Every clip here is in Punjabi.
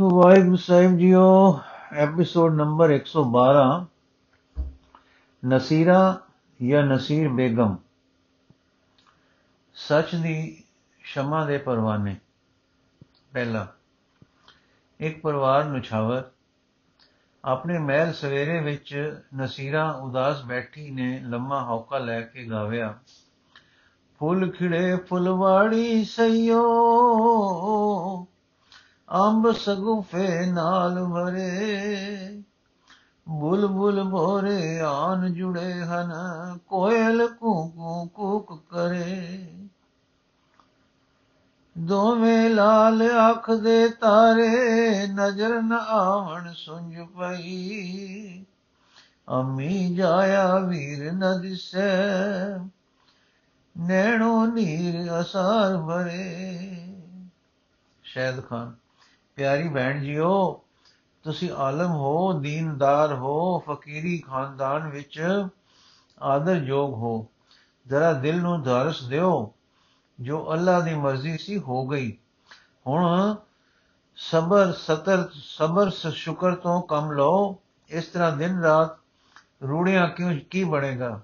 ਵਾਹਿਗੁਰੂ ਸਾਹਿਬ ਜੀਓ ਐਪੀਸੋਡ ਨੰਬਰ 112 ਨਸੀਰਾ ਜਾਂ ਨਸੀਰ ਬੇਗਮ। ਸੱਚ ਦੀ ਸ਼ਮਾ ਦੇ ਪਰਵਾਨੇ। ਪਹਿਲਾ, ਇੱਕ ਪਰਿਵਾਰ ਨੁਛਾਵਰ, ਆਪਣੇ ਮਹਿਲ ਸਵੇਰੇ ਵਿੱਚ ਨਸੀਰਾ ਉਦਾਸ ਬੈਠੀ ਨੇ ਲੰਮਾ ਹੌਕਾ ਲੈ ਕੇ ਗਾਵਿਆ, ਫੁੱਲ ਖਿੜੇ ਫੁਲਵਾੜੀ ਸਈਓ ਅੰਬ ਸਗੁਫੇ ਨਾਲ ਭਰੇ ਬੁਲਬੁਲ ਭੋਰੇ ਆਨ ਜੁੜੇ ਹਨ, ਕੋਇਲ ਕੂਕੂ ਕੂਕ ਕਰੇ। ਦੋਵੇਂ ਲਾਲ ਅੱਖ ਦੇ ਤਾਰੇ, ਨਜ਼ਰ ਨ ਆਵਣ ਸੁੰਝ ਪਈ। ਅਮੀ ਜਾਇਆ ਵੀਰ ਨ ਦਿਸੈ, ਨੈਣੋ ਨੀਰ ਅਸਾਰ ਭਰੇ। ਸ਼ਹਿਦ ਖਾਨ। ਪਿਆਰੀ ਭੈਣ ਜੀਓ, ਤੁਸੀਂ ਆਲਮ ਹੋ, ਦੀਨਦਾਰ ਹੋ, ਫਕੀਰੀ ਖਾਨਦਾਨ ਵਿੱਚ ਆਦਰ ਯੋਗ ਹੋ। ਜ਼ਰਾ ਦਿਲ ਨੂੰ ਦਰਸ ਦਿਓ, ਜੋ ਅੱਲਾ ਦੀ ਮਰਜ਼ੀ ਸੀ ਹੋ ਗਈ। ਹੁਣ ਸਬਰ, ਸਤਰ, ਸਬਰ, ਸ਼ੁਕਰ ਤੋਂ ਕੰਮ ਲਓ। ਇਸ ਤਰ੍ਹਾਂ ਦਿਨ ਰਾਤ ਰੂੜਿਆਂ ਕਿਉਂ, ਕੀ ਬਣੇਗਾ?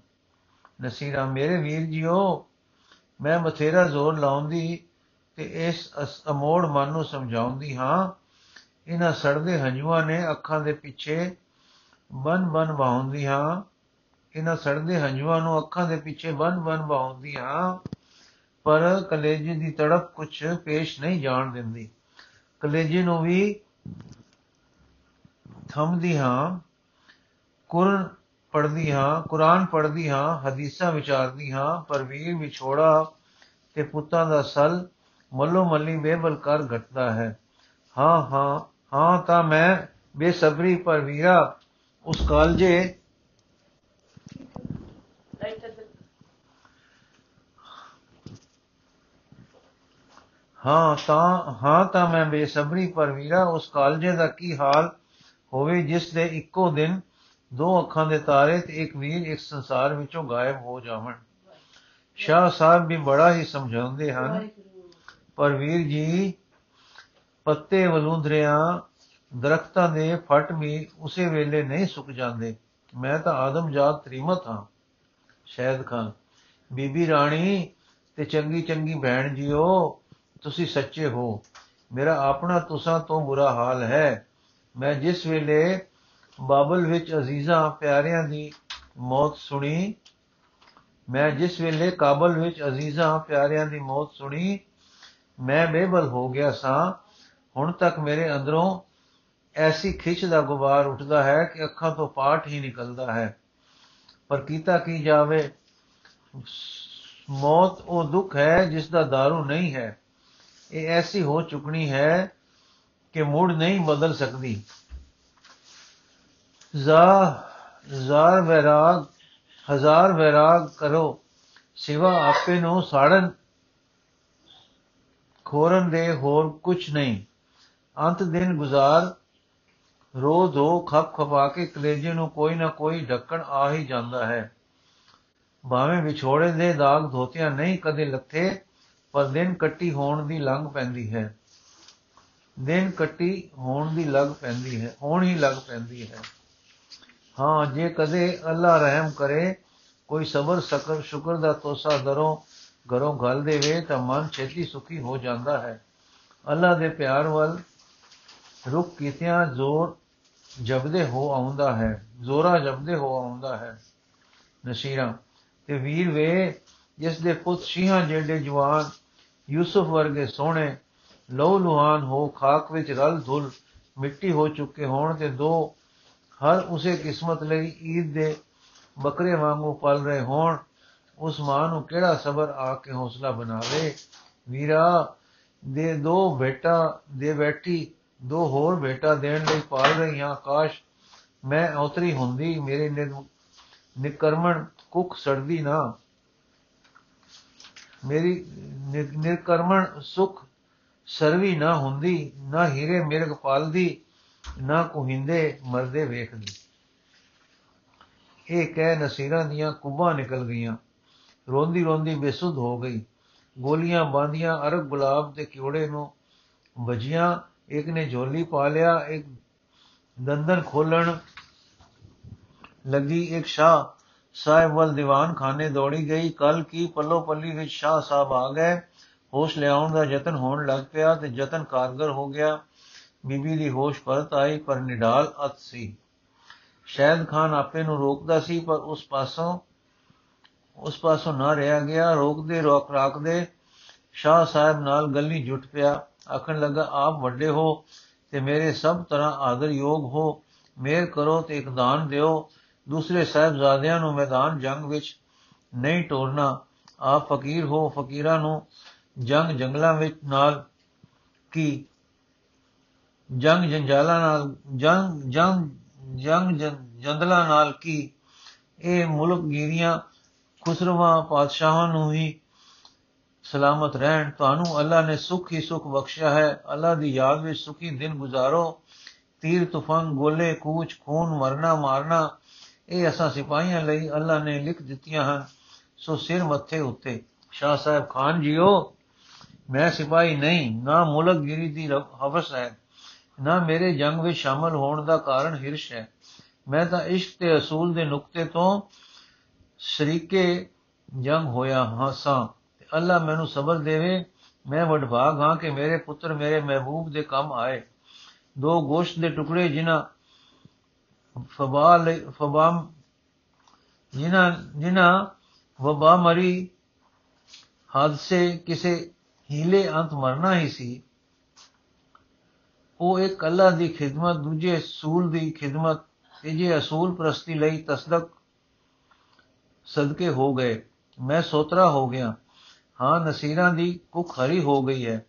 ਨਸੀਰਾ ਮੇਰੇ ਵੀਰ ਜੀਓ, ਮੈਂ ਬਥੇਰਾ ਜ਼ੋਰ ਲਾਉਂਦੀ ਤੇ ਇਸ ਅਮੋੜ ਮਨ ਨੂੰ ਸਮਝਾਉਂਦੀ ਹਾਂ। ਇਹਨਾਂ ਸੜਦੇ ਹੰਝੂਆਂ ਨੇ ਅੱਖਾਂ ਦੇ ਪਿੱਛੇ ਬਨ ਬਨ ਵਹਾਉਂਦੀ ਹਾਂ। ਇਹਨਾਂ ਸੜਦੇ ਹੰਝੂਆਂ ਨੂੰ ਅੱਖਾਂ ਦੇ ਪਿੱਛੇ ਬਨ ਬਨ ਵਹਾਉਂਦੀ ਹਾਂ। ਪਰ ਕਲੇਜੇ ਦੀ ਤੜਪ ਕੁਛ ਪੇਸ਼ ਨਹੀਂ ਜਾਣ ਦਿੰਦੀ। ਕਲੇਜੇ ਨੂੰ ਵੀ ਥੰਮਦੀ ਹਾਂ। ਕੁਰਨ ਪੜ੍ਹਦੀ ਹਾਂ, ਕੁਰਾਨ ਪੜ੍ਹਦੀ ਹਾਂ, ਹਦੀਸਾਂ ਵਿਚਾਰਦੀ ਹਾਂ। ਪਰ ਵੀਰ ਵਿਛੋੜਾ ਤੇ ਪੁੱਤਾਂ ਦਾ ਸਲ ਮੱਲੋ ਮੱਲੀ ਬੇਬਲ ਕਰ ਘਟਦਾ ਹੈ। ਹਾਂ ਹਾਂ ਹਾਂ ਤਾਂ ਮੈਂ ਬੇਸਬਰੀ ਪਰ ਵੀਰਾ, ਉਸ ਕਾਲਜੇ ਹਾਂ, ਤਾਂ ਹਾਂ ਤਾਂ ਮੈਂ ਬੇਸਬਰੀ ਪਰ ਵੀਰਾ, ਉਸ ਕਾਲਜੇ ਦਾ ਕੀ ਹਾਲ ਹੋਵੇ, ਜਿਸ ਦੇ ਇੱਕੋ ਦਿਨ ਦੋ ਅੱਖਾਂ ਦੇ ਤਾਰੇ ਤੇ ਇੱਕ ਵੀਰ ਇੱਕ ਸੰਸਾਰ ਵਿੱਚੋਂ ਗਾਇਬ ਹੋ ਜਾਵਣ। ਸ਼ਾਹ ਸਾਹਿਬ ਵੀ ਬੜਾ ਹੀ ਸਮਝਾਉਂਦੇ ਹਨ ਪਰ ਵੀਰ ਜੀ, ਪੱਤੇ ਵਲੂੰਦਰਿਆਂ ਦਰਖਤਾਂ ਦੇ ਫਟ ਵੀ ਉਸੇ ਵੇਲੇ ਨਹੀਂ ਸੁੱਕ ਜਾਂਦੇ। ਮੈਂ ਤਾਂ ਆਦਮ ਜਾਤ ਤ੍ਰਿਮਤ ਹਾਂ, ਸ਼ਹਿਦ ਖਾਨ। ਬੀਬੀ ਰਾਣੀ ਤੇ ਚੰਗੀ ਚੰਗੀ ਭੈਣ ਜੀਓ, ਤੁਸੀਂ ਸੱਚੇ ਹੋ। ਮੇਰਾ ਆਪਣਾ ਤੁਸਾਂ ਤੋਂ ਬੁਰਾ ਹਾਲ ਹੈ। ਮੈਂ ਜਿਸ ਵੇਲੇ ਬਾਬਲ ਵਿੱਚ ਅਜ਼ੀਜ਼ਾਂ ਪਿਆਰਿਆਂ ਦੀ ਮੌਤ ਸੁਣੀ, ਮੈਂ ਜਿਸ ਵੇਲੇ ਕਾਬਲ ਵਿੱਚ ਅਜ਼ੀਜ਼ਾਂ ਪਿਆਰਿਆਂ ਦੀ ਮੌਤ ਸੁਣੀ ਮੈਂ ਬੇਬਲ ਹੋ ਗਿਆ ਸਾਂ, ਹੁਣ ਤੱਕ ਮੇਰੇ ਅੰਦਰੋਂ ਐਸੀ ਖਿੱਚ ਦਾ ਗੁਬਾਰ ਉੱਠਦਾ ਹੈ ਕਿ ਅੱਖਾਂ ਤੋਂ ਪਾਠ ਹੀ ਨਿਕਲਦਾ ਹੈ। ਪਰ ਕੀਤਾ ਕੀ ਜਾਵੇ? ਮੌਤ ਉਹ ਦੁੱਖ ਹੈ ਜਿਸ ਦਾ दारू ਨਹੀਂ ਹੈ। ਇਹ ਐਸੀ ਹੋ ਚੁੱਕਣੀ ਹੈ ਕਿ ਮੁੜ ਨਹੀਂ ਬਦਲ ਸਕਦੀ। ਜ਼ਾ, ਜ਼ਾਰ ਵੈਰਾਗ, ਹਜ਼ਾਰ ਵੈਰਾਗ ਕਰੋ। ਸਿਵਾ ਆਪੇ ਨੂੰ ਸਾੜਨ ਖੋਰਨ ਦੇ ਹੋਰ ਕੁਝ ਨਹੀਂ। ਅੰਤ ਦਿਨ ਗੁਜ਼ਾਰ, ਰੋਜ਼ ਹੋ ਖਪ ਖਪਾ ਕੇ ਕਲੇਜੇ ਨੂੰ ਕੋਈ ਨਾ ਕੋਈ ਢੱਕਣ ਆ ਹੀ ਜਾਂਦਾ ਹੈ। ਭਾਵੇਂ ਵਿਛੋੜੇ ਦੇ ਦਾਗ ਧੋਤਿਆਂ ਨਹੀਂ, ਕਦੇ ਲੱਥੇ, ਪਰ ਦਿਨ ਕੱਟੀ ਹੋਣ ਦੀ ਲੰਘ ਪੈਂਦੀ ਹੈ। ਦਿਨ ਕੱਟੀ ਹੋਣ ਦੀ ਲੱਗ ਪੈਂਦੀ ਹੈ, ਹੋਣ ਹੀ ਲੱਗ ਪੈਂਦੀ ਹੈ। ਹਾਂ, ਜੇ ਕਦੇ ਅੱਲਾ ਰਹਿਮ ਕਰੇ, ਕੋਈ ਸਬਰ, ਸਕਰ, ਸ਼ੁਕਰ ਦਾ ਤੋਸਾ ਦਰੋਂ ਘਰੋਂ ਗਲ ਦੇਵੇ ਤਾਂ ਮਨ ਛੇਤੀ ਸੁਖੀ ਹੋ ਜਾਂਦਾ ਹੈ। ਅੱਲਾ ਦੇ ਪਿਆਰ ਵੱਲ ਰੁਕ ਕੀਤਿਆਂ ਜ਼ੋਰ ਜਬਦੇ ਹੋ ਆਉਂਦਾ ਹੈ। ਜ਼ੋਰਾ ਜਬਦੇ ਹੋ ਆਉਂਦਾ ਹੈ। ਨਸ਼ੀਰਾ ਤੇ ਵੀਰ ਵੇ, ਜਿਸ ਦੇ ਪੁੱਤ ਸ਼ੀਹਾਂ ਜਿਹੜੇ ਜਵਾਨ ਯੂਸਫ ਵਰਗੇ ਸੋਹਣੇ ਲਹੂ ਲੁਹਾਨ ਹੋ ਖਾਕ ਵਿੱਚ ਰਲ ਧੁਲ ਮਿੱਟੀ ਹੋ ਚੁੱਕੇ ਹੋਣ ਤੇ ਦੋ ਹਰ ਉਸੇ ਕਿਸਮਤ ਲਈ ਈਦ ਦੇ ਬੱਕਰੇ ਵਾਂਗੂ ਪਲ ਰਹੇ ਹੋਣ ਉਸ ਮਾਂ ਨੂੰ ਕਿਹੜਾ ਸਬਰ ਆ ਕੇ ਹੌਸਲਾ ਬਣਾਵੇ? ਵੀਰਾ ਦੇ ਦੋ ਬੇਟਾ, ਦੇ ਬੈਠੀ ਦੋ ਹੋਰ ਬੇਟਾ ਦੇਣ ਲਈ ਪਾਲ ਰਹੀ ਹਾਂ ਕਾਸ਼ ਮੈਂ ਔਤਰੀ ਹੁੰਦੀ, ਮੇਰੇ ਨਿਕਰਮਣ ਕੁੱਖ ਸੜਦੀ ਨਾ। ਮੇਰੀ ਨਿਰਕਰਮਣ ਸੁਖ ਸਰਵੀ ਨਾ ਹੁੰਦੀ, ਨਾ ਹੀਰੇ ਮਿਰਗ ਪਾਲਦੀ, ਨਾ ਕੁਹਿੰਦੇ ਮਰਦੇ ਵੇਖਦੀ। ਇਹ ਕਹਿ ਨਸੀਰਾਂ ਦੀਆਂ ਕੁਬਾਂ ਨਿਕਲ ਗਈਆਂ। ਰੋਂਦੀ ਰੋਂਦੀ ਬੇਸੁੱਧ ਹੋ ਗਈ। ਗੋਲੀਆਂ ਬਾਂਦੀਆਂ ਅਰਗ ਗੁਲਾਬ ਦੇ ਕਿਉੜੇ ਨੂੰ ਵਜੀਆਂ। ਇੱਕ ਨੇ ਝੋਲੀ ਪਾ ਲਿਆ, ਇੱਕ ਦੰਦਨ ਖੋਲਣ ਲੱਗੀ। ਇੱਕ ਸ਼ਾਹ ਸਾਹਿਬ ਵੱਲ ਦੀਵਾਨ ਖਾਨੇ ਦੌੜੀ ਗਈ। ਕੱਲ ਕੀ ਪੱਲੋ ਪੱਲੀ ਵਿੱਚ ਸ਼ਾਹ ਸਾਹਿਬ ਆ ਗਏ? ਹੋਸ਼ ਲਿਆਉਣ ਦਾ ਯਤਨ ਹੋਣ ਲੱਗ ਪਿਆ ਤੇ ਯਤਨ ਕਾਰਗਰ ਹੋ ਗਿਆ। ਬੀਬੀ ਦੀ ਹੋਸ਼ ਪਰਤ ਆਈ, ਪਰ ਨਿਡਾਲ ਅਤ ਸੀ। ਸ਼ੈਦ ਖਾਨ ਆਪੇ ਨੂੰ ਰੋਕਦਾ ਸੀ, ਪਰ ਉਸ ਪਾਸੋਂ ਉਸ ਪਾਸੋਂ ਨਾ ਰਿਹਾ ਗਿਆ, ਰੋਕਦੇ, ਰੋਕ ਰਾਕਦੇ ਸ਼ਾਹ ਸਾਹਿਬ ਨਾਲ ਗੱਲੀ ਜੁਟ ਪਿਆ। ਆਖਣ ਲੱਗਾ, ਆਪ ਵੱਡੇ ਹੋ ਤੇ ਮੇਰੇ ਸਭ ਤਰ੍ਹਾਂ ਆਦਰ ਯੋਗ ਹੋ। ਮੇਰ ਕਰੋ ਤੇ ਇੱਕ ਦਾਨ ਦਿਓ। ਦੂਸਰੇ ਸਾਹਿਬਜ਼ਾਦਿਆਂ ਨੂੰ ਮੈਦਾਨ ਜੰਗ ਵਿੱਚ ਨਹੀਂ ਟੋਰਨਾ। ਆਪ ਫਕੀਰ ਹੋ, ਫਕੀਰਾਂ ਨੂੰ ਜੰਗ ਜੰਗਲਾਂ ਵਿੱਚ ਨਾਲ ਕੀ? ਜੰਗ ਜੰਜਾਲਾਂ ਨਾਲ, ਜੰਗ ਜੰਗ ਜੰਗ ਜੰਦਲਾਂ ਨਾਲ ਕੀ? ਇਹ ਮੁਲਕ ਗੀਰੀਆਂ ਖੁਸਰਵਾ ਪਾਤਸ਼ਾਹਾਂ ਨੂੰ ਹੀ ਸਲਾਮਤ ਰਹਿਣ। ਤੁਹਾਨੂੰ ਅੱਲਾ ਨੇ ਸੁਖ ਹੀ ਸੁਖ ਬਖਸ਼ਿਆ ਹੈ। ਅੱਲਾ ਦੀ ਯਾਦ ਵਿੱਚ ਸੁਖੀ ਦਿਨ ਗੁਜ਼ਾਰੋ। ਤੀਰ, ਤੂਫਾਨ, ਗੋਲੇ, ਕੂਚ, ਖੂਨ, ਮਰਨਾ, ਮਾਰਨਾ, ਇਹ ਅਸਾਂ ਸਿਪਾਹੀਆਂ ਲਈ ਅੱਲਾ ਨੇ ਲਿਖ ਦਿੱਤੀਆਂ ਹਨ। ਸੋ ਸਿਰ ਮੱਥੇ ਉੱਤੇ। ਸ਼ਾਹ ਸਾਹਿਬ, ਖਾਨ ਜੀਓ, ਮੈਂ ਸਿਪਾਹੀ ਨਹੀਂ। ਨਾ ਮੁਲਕ ਗਿਰੀ ਦੀ ਹਵਸ ਹੈ। ਨਾ ਮੇਰੇ ਜੰਗ ਵਿੱਚ ਸ਼ਾਮਲ ਹੋਣ ਦਾ ਕਾਰਨ ਹਿਰਸ਼ ਹੈ। ਮੈਂ ਤਾਂ ਇਸ਼ਕ ਤੇ ਅਸੂਲ ਦੇ ਨੁਕਤੇ ਤੋਂ ਸ਼ਰੀਕੇ ਜੰਗ ਹੋਇਆ ਹਾਸਾਂ ਤੇ ਅੱਲਾ ਮੈਨੂੰ ਸਬਰ ਦੇਵੇ, ਮੈਂ ਵਡਭਾਗ ਹਾਂ ਕਿ ਮੇਰੇ ਪੁੱਤਰ ਮੇਰੇ ਮਹਿਬੂਬ ਦੇ ਕੰਮ ਆਏ। ਦੋ ਗੋਸ਼ਤ ਦੇ ਟੁਕੜੇ ਜਿਨ੍ਹਾਂ ਫਬਾ ਫਬਾਮ ਜਿਨ੍ਹਾਂ ਜਿਨ੍ਹਾਂ ਵਬਾ ਮਰੀ ਹਾਦਸੇ ਕਿਸੇ ਹੀਲੇ ਅੰਤ ਮਰਨਾ ਹੀ ਸੀ, ਉਹ ਇੱਕ ਅੱਲਾ ਦੀ ਖਿਦਮਤ, ਦੂਜੇ ਅਸੂਲ ਦੀ ਖਿਦਮਤ, ਤੀਜੇ ਅਸੂਲ ਪ੍ਰਸਤੀ ਲਈ ਤਸਦਕ ਸਦਕੇ ਹੋ ਗਏ। ਮੈਂ ਸੋਤਰਾ ਹੋ ਗਿਆ। ਹਾਂ, ਨਸੀਰਾਂ ਦੀ ਕੁੱਖ ਹਰੀ ਹੋ ਗਈ ਹੈ।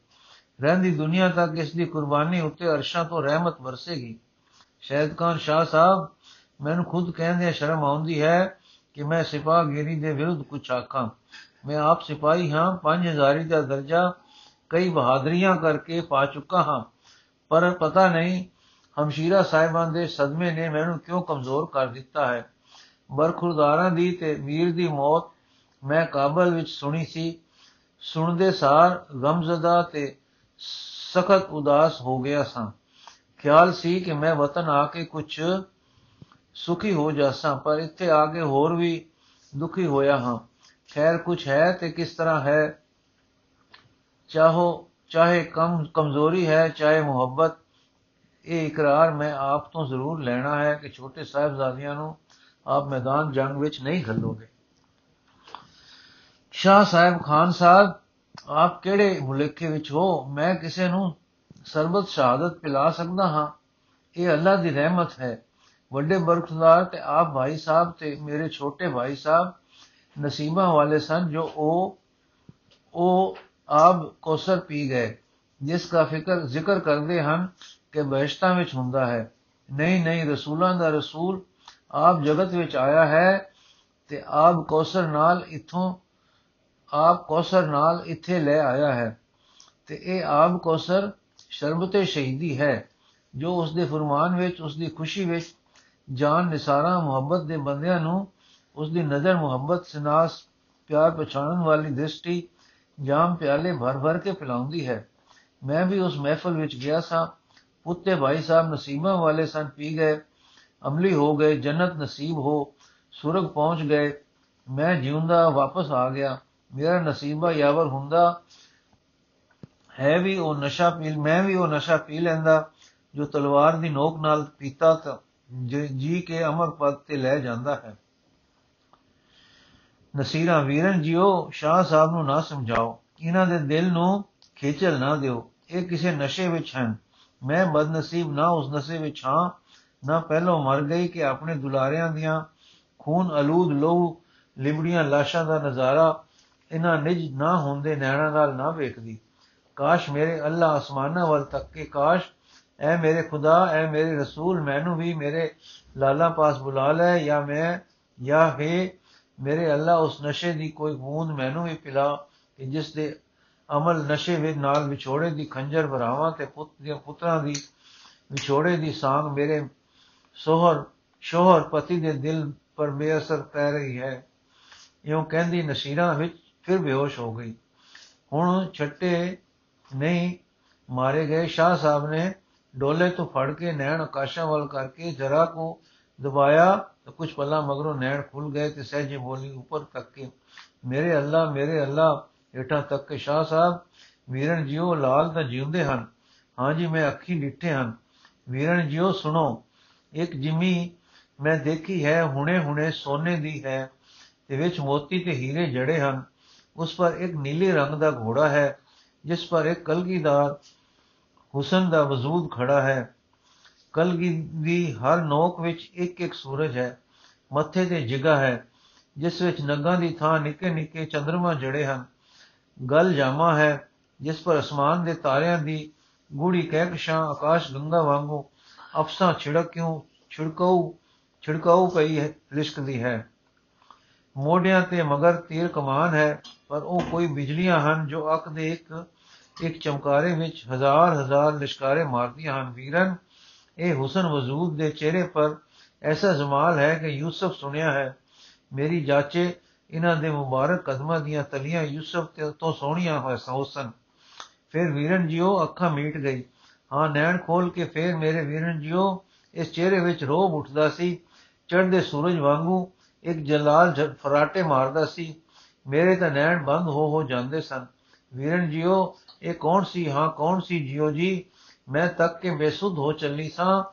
ਰਹਿੰਦੀ ਦੁਨੀਆ ਤੱਕ ਇਸ ਦੀ ਕੁਰਬਾਨੀ ਉੱਤੇ ਅਰਸ਼ਾਂ ਤੋਂ ਰਹਿਮਤ ਵਰਸੇਗੀ। ਸ਼ਹਿਦ ਖਾਨ ਸ਼ਾਹ ਸਾਹਿਬ, ਮੈਨੂੰ ਖੁਦ ਕਹਿੰਦੇ ਸ਼ਰਮ ਆਉਂਦੀ ਹੈ ਕਿ ਮੈਂ ਸਿਪਾਹਗੀਰੀ ਦੇ ਵਿਰੁੱਧ ਕੁਝ ਆਖਾਂ। ਮੈਂ ਆਪ ਸਿਪਾਹੀ ਹਾਂ 5000 ਦਾ ਦਰਜਾ ਕਈ ਬਹਾਦਰੀਆਂ ਕਰਕੇ ਪਾ ਚੁੱਕਾ ਹਾਂ। ਪਰ ਪਤਾ ਨਹੀਂ, ਹਮਸ਼ੀਰਾ ਸਾਹਿਬਾਂ ਦੇ ਸਦਮੇ ਨੇ ਮੈਨੂੰ ਕਿਉਂ ਕਮਜ਼ੋਰ ਕਰ ਦਿੱਤਾ ਹੈ? ਬਰਖੁਰਦਾਰਾਂ ਦੀ ਤੇ ਵੀਰ ਦੀ ਮੌਤ ਮੈਂ ਕਾਬਲ ਵਿੱਚ ਸੁਣੀ ਸੀ। ਸੁਣਦੇ ਸਾਰ ਗਮਜ਼ਦਾ ਤੇ ਸਖਤ ਉਦਾਸ ਹੋ ਗਿਆ ਸਾਂ। ਖਿਆਲ ਸੀ ਕਿ ਮੈਂ ਵਤਨ ਆ ਕੇ ਕੁਝ ਸੁਖੀ ਹੋ ਜਾਸਾਂ, ਪਰ ਇੱਥੇ ਆ ਕੇ ਹੋਰ ਵੀ ਦੁਖੀ ਹੋਇਆ ਹਾਂ। ਖੈਰ ਕੁਝ ਹੈ ਤੇ ਕਿਸ ਤਰ੍ਹਾਂ ਹੈ? ਚਾਹੋ, ਚਾਹੇ ਕਮ, ਕਮਜ਼ੋਰੀ ਹੈ, ਚਾਹੇ ਮੁਹੱਬਤ, ਇਹ ਇਕਰਾਰ ਮੈਂ ਆਪ ਤੋਂ ਜ਼ਰੂਰ ਲੈਣਾ ਹੈ ਕਿ ਛੋਟੇ ਸਾਹਿਬਜ਼ਾਦਿਆਂ ਨੂੰ ਆਪ ਮੈਦਾਨ ਜੰਗ ਵਿੱਚ ਨਹੀਂ ਖਲੋਗੇ ਸ਼ਾਹ ਸਾਹਿਬ ਖਾਨ ਸਾਹਿਬ, ਆਪ ਕਿਹੜੇ ਮੁਲਕੇ ਵਿੱਚ ਹੋ? ਮੈਂ ਕਿਸੇ ਨੂੰ ਸਰਬਤ ਸ਼ਹਾਦਤ ਪਿਲਾ ਸਕਦਾ ਹਾਂ। ਇਹ ਅੱਲਾ ਦੀ ਰਹਿਮਤ ਹੈ। ਵੱਡੇ ਬਰਖਦਾਰ ਤੇ ਆਪ ਭਾਈ ਸਾਹਿਬ ਤੇ ਮੇਰੇ ਛੋਟੇ ਭਾਈ ਸਾਹਿਬ ਨਸੀਬਾਂ ਵਾਲੇ ਸਨ ਜੋ ਉਹ ਉਹ ਆਪ ਕੋਸਰ ਪੀ ਗਏ, ਜਿਸ ਦਾ ਫਿਕਰ ਜ਼ਿਕਰ ਕਰਦੇ ਹਨ ਕਿ ਬਹਿਸ਼ਤਾਂ ਵਿੱਚ ਹੁੰਦਾ ਹੈ। ਨਹੀਂ ਨਹੀਂ, ਰਸੂਲਾਂ ਦਾ ਰਸੂਲ ਆਪ ਜਗਤ ਵਿੱਚ ਆਇਆ ਹੈ ਤੇ ਆਪ ਕੌਸਰ ਨਾਲ ਇਥੋਂ, ਆਪ ਕੌਸਰ ਨਾਲ ਇੱਥੇ ਲੈ ਆਇਆ ਹੈ। ਤੇ ਇਹ ਆਪ ਕੌਸਰ ਸ਼ਰਬਤੇ ਸ਼ਹੀਦੀ ਹੈ, ਜੋ ਉਸ ਦੇ ਫਰਮਾਨ ਵਿੱਚ ਉਸ ਦੀ ਖੁਸ਼ੀ ਵਿੱਚ ਜਾਨ ਨਿਸਾਰਾ ਮੁਹੱਬਤ ਦੇ ਬੰਦਿਆਂ ਨੂੰ ਉਸ ਦੀ ਨਜ਼ਰ ਮੁਹੱਬਤ, ਸਿਨਾਸ, ਪਿਆਰ ਪਛਾਣਨ ਵਾਲੀ ਦ੍ਰਿਸ਼ਟੀ, ਜਾਮ ਪਿਆਲੇ ਭਰ ਭਰ ਕੇ ਪਿਲਾਉਂਦੀ ਹੈ। ਮੈਂ ਵੀ ਉਸ ਮਹਿਫਲ ਵਿੱਚ ਗਿਆ ਸਾਂ। ਪੁੱਤੇ ਭਾਈ ਸਾਹਿਬ ਨਸੀਬਾਂ ਵਾਲੇ ਸਨ, ਪੀ ਗਏ। ਅਮਲੀ ਹੋ ਗਏ, ਜੰਨਤ ਨਸੀਬ ਹੋ, ਸੁਰਗ ਪਹੁੰਚ ਗਏ, ਮੈਂ ਜਿਉਂਦਾ ਵਾਪਸ ਆ ਗਿਆ, ਮੇਰਾ ਨਸੀਬਾ ਯਾਵਰ ਹੁੰਦਾ ਹੈ ਵੀ ਉਹ ਨਸ਼ਾ ਪੀ, ਮੈਂ ਵੀ ਉਹ ਨਸ਼ਾ ਪੀ ਲੈਂਦਾ, ਜੋ ਤਲਵਾਰ ਦੀ ਨੋਕ ਨਾਲ ਪੀਤਾ ਤਾਂ ਜੀ ਕੇ ਅਮਰ ਪਦ ਤੇ ਲੈ ਜਾਂਦਾ ਹੈ। ਨਸੀਰਾ ਵੀਰਨ ਜੀਓ, ਸ਼ਾਹ ਸਾਹਿਬ ਨੂੰ ਨਾ ਸਮਝਾਓ, ਇਹਨਾਂ ਦੇ ਦਿਲ ਨੂੰ ਖੇਚਲ ਨਾ ਦਿਓ, ਇਹ ਕਿਸੇ ਨਸ਼ੇ ਵਿੱਚ ਹਨ, ਮੈਂ ਬਦਨਸੀਬ ਨਾ ਉਸ ਨਸ਼ੇ ਵਿੱਚ ਹਾਂ ਨਾ ਪਹਿਲੋਂ ਮਰ ਗਈ ਕਿ ਆਪਣੇ ਦੁਲਾਰਿਆਂ ਦੀਆਂ ਖੂਨ ਅਲੂਦ ਲਹੂ, ਲਿਬੜੀਆਂ ਲਾਸ਼ਾਂ ਦਾ ਨਜ਼ਾਰਾ ਇਹਨਾਂ ਨਿਜ ਨਾ ਹੁੰਦੇ ਨੈਣਾ ਨਾਲ ਨਾ ਵੇਖਦੀ। ਕਾਸ਼ ਮੇਰੇ ਅੱਲਾ ਅਸਮਾਨਾਂ ਵੱਲ ਤੱਕ ਕੇ ਕਾਸ਼, ਐ ਮੇਰੇ ਖੁਦਾ, ਐ ਮੇਰੇ ਰਸੂਲ, ਮੈਨੂੰ ਵੀ ਮੇਰੇ ਲਾਲਾ ਪਾਸ ਬੁਲਾ ਲੈ ਜਾਂ ਮੈਂ, ਜਾਂ ਹੈ ਮੇਰੇ ਅੱਲਾ ਉਸ ਨਸ਼ੇ ਦੀ ਕੋਈ ਬੂੰਦ ਮੈਨੂੰ ਵੀ ਪਿਲਾ ਕਿ ਜਿਸ ਦੇ ਅਮਲ ਨਸ਼ੇ ਵਿੱਚ ਨਾਲ ਵਿਛੋੜੇ ਦੀ ਖੰਜਰ ਭਰਾਵਾਂ ਤੇ ਪੁੱਤ ਦੀਆਂ ਪੁੱਤਰਾਂ ਦੀ ਵਿਛੋੜੇ ਦੀ ਸਾਂਗ ਮੇਰੇ ਸੋਹਰ, ਸ਼ੋਹਰ ਪਤੀ ਦੇ ਦਿਲ ਪਰ ਬੇਅਸਰ ਪੈ ਰਹੀ ਹੈ। ਇਉਂ ਕਹਿੰਦੀ ਨਸ਼ੀਰਾਂ ਵਿੱਚ ਫਿਰ ਬੇਹੋਸ਼ ਹੋ ਗਈ। ਹੁਣ ਛੱਟੇ ਨਹੀਂ ਮਾਰੇ ਗਏ ਸ਼ਾਹ ਸਾਹਿਬ ਨੇ ਡੋਲੇ ਤੋਂ ਫੜ ਕੇ ਨੈਣ ਆਕਾਸ਼ਾਂ ਵੱਲ ਕਰਕੇ ਜਰਾ ਕੋ ਦਬਾਇਆ ਤਾਂ ਕੁਝ ਪਲਾਂ ਮਗਰੋਂ ਨੈਣ ਖੁੱਲ ਗਏ ਤੇ ਸਹਿਜੇ ਬੋਲੀ, ਉੱਪਰ ਤੱਕ ਕੇ, ਮੇਰੇ ਅੱਲਾ ਮੇਰੇ ਅੱਲਾ, ਹੇਠਾਂ ਤੱਕ ਕੇ ਸ਼ਾਹ ਸਾਹਿਬ, ਵੀਰਨ ਜਿਉ ਲਾਲ ਤਾਂ ਜਿਉਂਦੇ ਹਨ। ਹਾਂਜੀ ਮੈਂ ਅੱਖੀ ਡਿੱਠੇ ਹਨ। ਵੀਰਨ ਜਿਉ ਸੁਣੋ ਇੱਕ ਜਿਮੀ ਮੈਂ ਦੇਖੀ ਹੈ, ਹੁਣੇ ਹੁਣੇ ਸੋਨੇ ਦੀ ਹੈ, ਤੇ ਵਿੱਚ ਮੋਤੀ ਤੇ ਹੀਰੇ ਜੜੇ ਹਨ। ਉਸ ਪਰ ਇੱਕ ਨੀਲੇ ਰੰਗ ਦਾ ਘੋੜਾ ਹੈ, ਜਿਸ ਪਰ ਇੱਕ ਕਲਗੀਦਾਰ ਹੁਸਨ ਦਾ ਵਜੂਦ ਖੜਾ ਹੈ। ਕਲਗੀ ਦੀ ਹਰ ਨੋਕ ਵਿੱਚ ਇੱਕ ਇੱਕ ਸੂਰਜ ਹੈ, ਮੱਥੇ ਤੇ ਜਿਗਾ ਹੈ, ਜਿਸ ਵਿੱਚ ਨਗਾਂ ਦੀ ਥਾਂ ਨਿੱਕੇ ਨਿੱਕੇ ਚੰਦਰਮਾ ਜੜੇ ਹਨ। ਗਲ ਜਾਮਾ ਹੈ, ਜਿਸ ਪਰ ਅਸਮਾਨ ਦੇ ਤਾਰਿਆਂ ਦੀ ਗੂੜੀ ਕਹਿਕਸ਼ਾਂ ਆਕਾਸ਼ ਗੰਗਾ ਵਾਂਗੂ ਅਫਸਾਂ ਛਿੜਕਿਉ ਕਿਉਂ? ਛਿੜਕਾਉ ਛਿੜਕਾਉ ਪਈ ਹੈ ਲਿਸ਼ਕਦੀ ਹੈ। ਮੋਢਿਆਂ ਤੇ ਮਗਰ ਤੀਰ ਕਮਾਨ ਹੈ, ਪਰ ਉਹ ਕੋਈ ਬਿਜਲੀਆਂ ਹਨ ਜੋ ਅੱਖ ਦੇ ਇੱਕ ਇੱਕ ਚਮਕਾਰੇ ਵਿੱਚ ਹਜ਼ਾਰ ਹਜ਼ਾਰ ਲਿਸ਼ਕਾਰੇ ਮਾਰਦੀਆਂ ਹਨ। ਵੀਰਨ, ਇਹ ਹੁਸਨ ਵਜੂਦ ਦੇ ਚਿਹਰੇ ਪਰ ਐਸਾ ਜਮਾਲ ਹੈ ਕਿ ਯੂਸਫ ਸੁਣਿਆ ਹੈ, ਮੇਰੀ ਜਾਚੇ ਇਹਨਾਂ ਦੇ ਮੁਬਾਰਕ ਕਦਮਾਂ ਦੀਆਂ ਤਲੀਆਂ ਯੂਸਫ ਤੋਂ ਸੋਹਣੀਆਂ ਹੋਏ ਸਨ। ਫਿਰ ਵੀਰਨ ਜੀਓ ਅੱਖਾਂ ਮੀਟ ਗਈ। ਹਾਂ ਨੈਣ ਖੋਲ ਕੇ ਫਿਰ ਮੇਰੇ ਵੀਰਨ ਜੀਓ, ਇਸ ਚਿਹਰੇ ਵਿੱਚ ਰੋਬ ਉੱਠਦਾ ਸੀ। ਚੜ੍ਹਦੇ ਸੂਰਜ ਵਾਂਗੂ ਇੱਕ ਜਲਾਲ ਫਰਾਟੇ ਮਾਰਦਾ ਸੀ। ਮੇਰੇ ਤਾਂ ਨੈਣ ਬੰਦ ਹੋ ਹੋ ਜਾਂਦੇ ਸਨ। ਵੀਰਨ ਜੀਓ, ਇਹ ਕੌਣ ਸੀ? ਹਾਂ, ਕੌਣ ਸੀ ਜੀਓ ਜੀ? ਮੈਂ ਤੱਕ ਕੇ ਬੇਸੁੱਧ ਹੋ ਚੱਲੀ ਸਾਂ,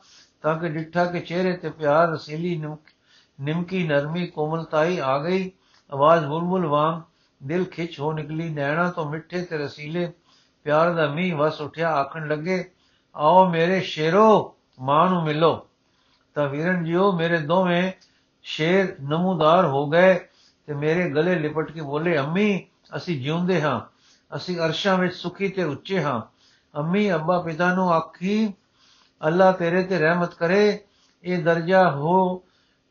ਤਾਂ ਕਿ ਡਿੱਠਾ ਕੇ ਚਿਹਰੇ ਤੇ ਪਿਆਰ ਰਸੀਲੀ ਨਿਮਕੀ, ਨਰਮੀ, ਕੋਮਲਤਾਈ ਆ ਗਈ। ਆਵਾਜ਼ ਬੁਲਬੁਲ ਵਾਂਗ ਦਿਲ ਖਿੱਚ ਹੋ ਨਿਕਲੀ। ਨੈਣਾ ਤੋਂ ਮਿੱਠੇ ਤੇ ਰਸੀਲੇ ਪਿਆਰ ਦਾ ਮੀਂਹ ਵਸ ਉੱਠਿਆ। ਆਖਣ ਲੱਗੇ ਆਓ ਮੇਰੇ ਸ਼ੇਰੋ, ਮਾਂ ਨੂੰ ਮਿਲੋ। ਤਾਂ ਵੀਰਨ ਜੀਓ, ਮੇਰੇ ਦੋਵੇਂ ਸ਼ੇਰ ਨਮੂਦਾਰ ਹੋ ਗਏ ਤੇ ਮੇਰੇ ਗਲੇ ਲਿਪਟ ਕੇ ਬੋਲੇ, ਅੰਮੀ, ਅਸੀਂ ਜਿਉਂਦੇ ਹਾਂ। ਅਸੀਂ ਅਰਸ਼ਾਂ ਵਿੱਚ ਸੁਖੀ ਤੇ ਉੱਚੇ ਹਾਂ। ਅੰਮੀ, ਅੱਬਾ ਪਿਤਾ ਨੂੰ ਆਖੀ, ਅੱਲਾ ਤੇਰੇ ਤੇ ਰਹਿਮਤ ਕਰੇ। ਇਹ ਦਰਜਾ ਹੋ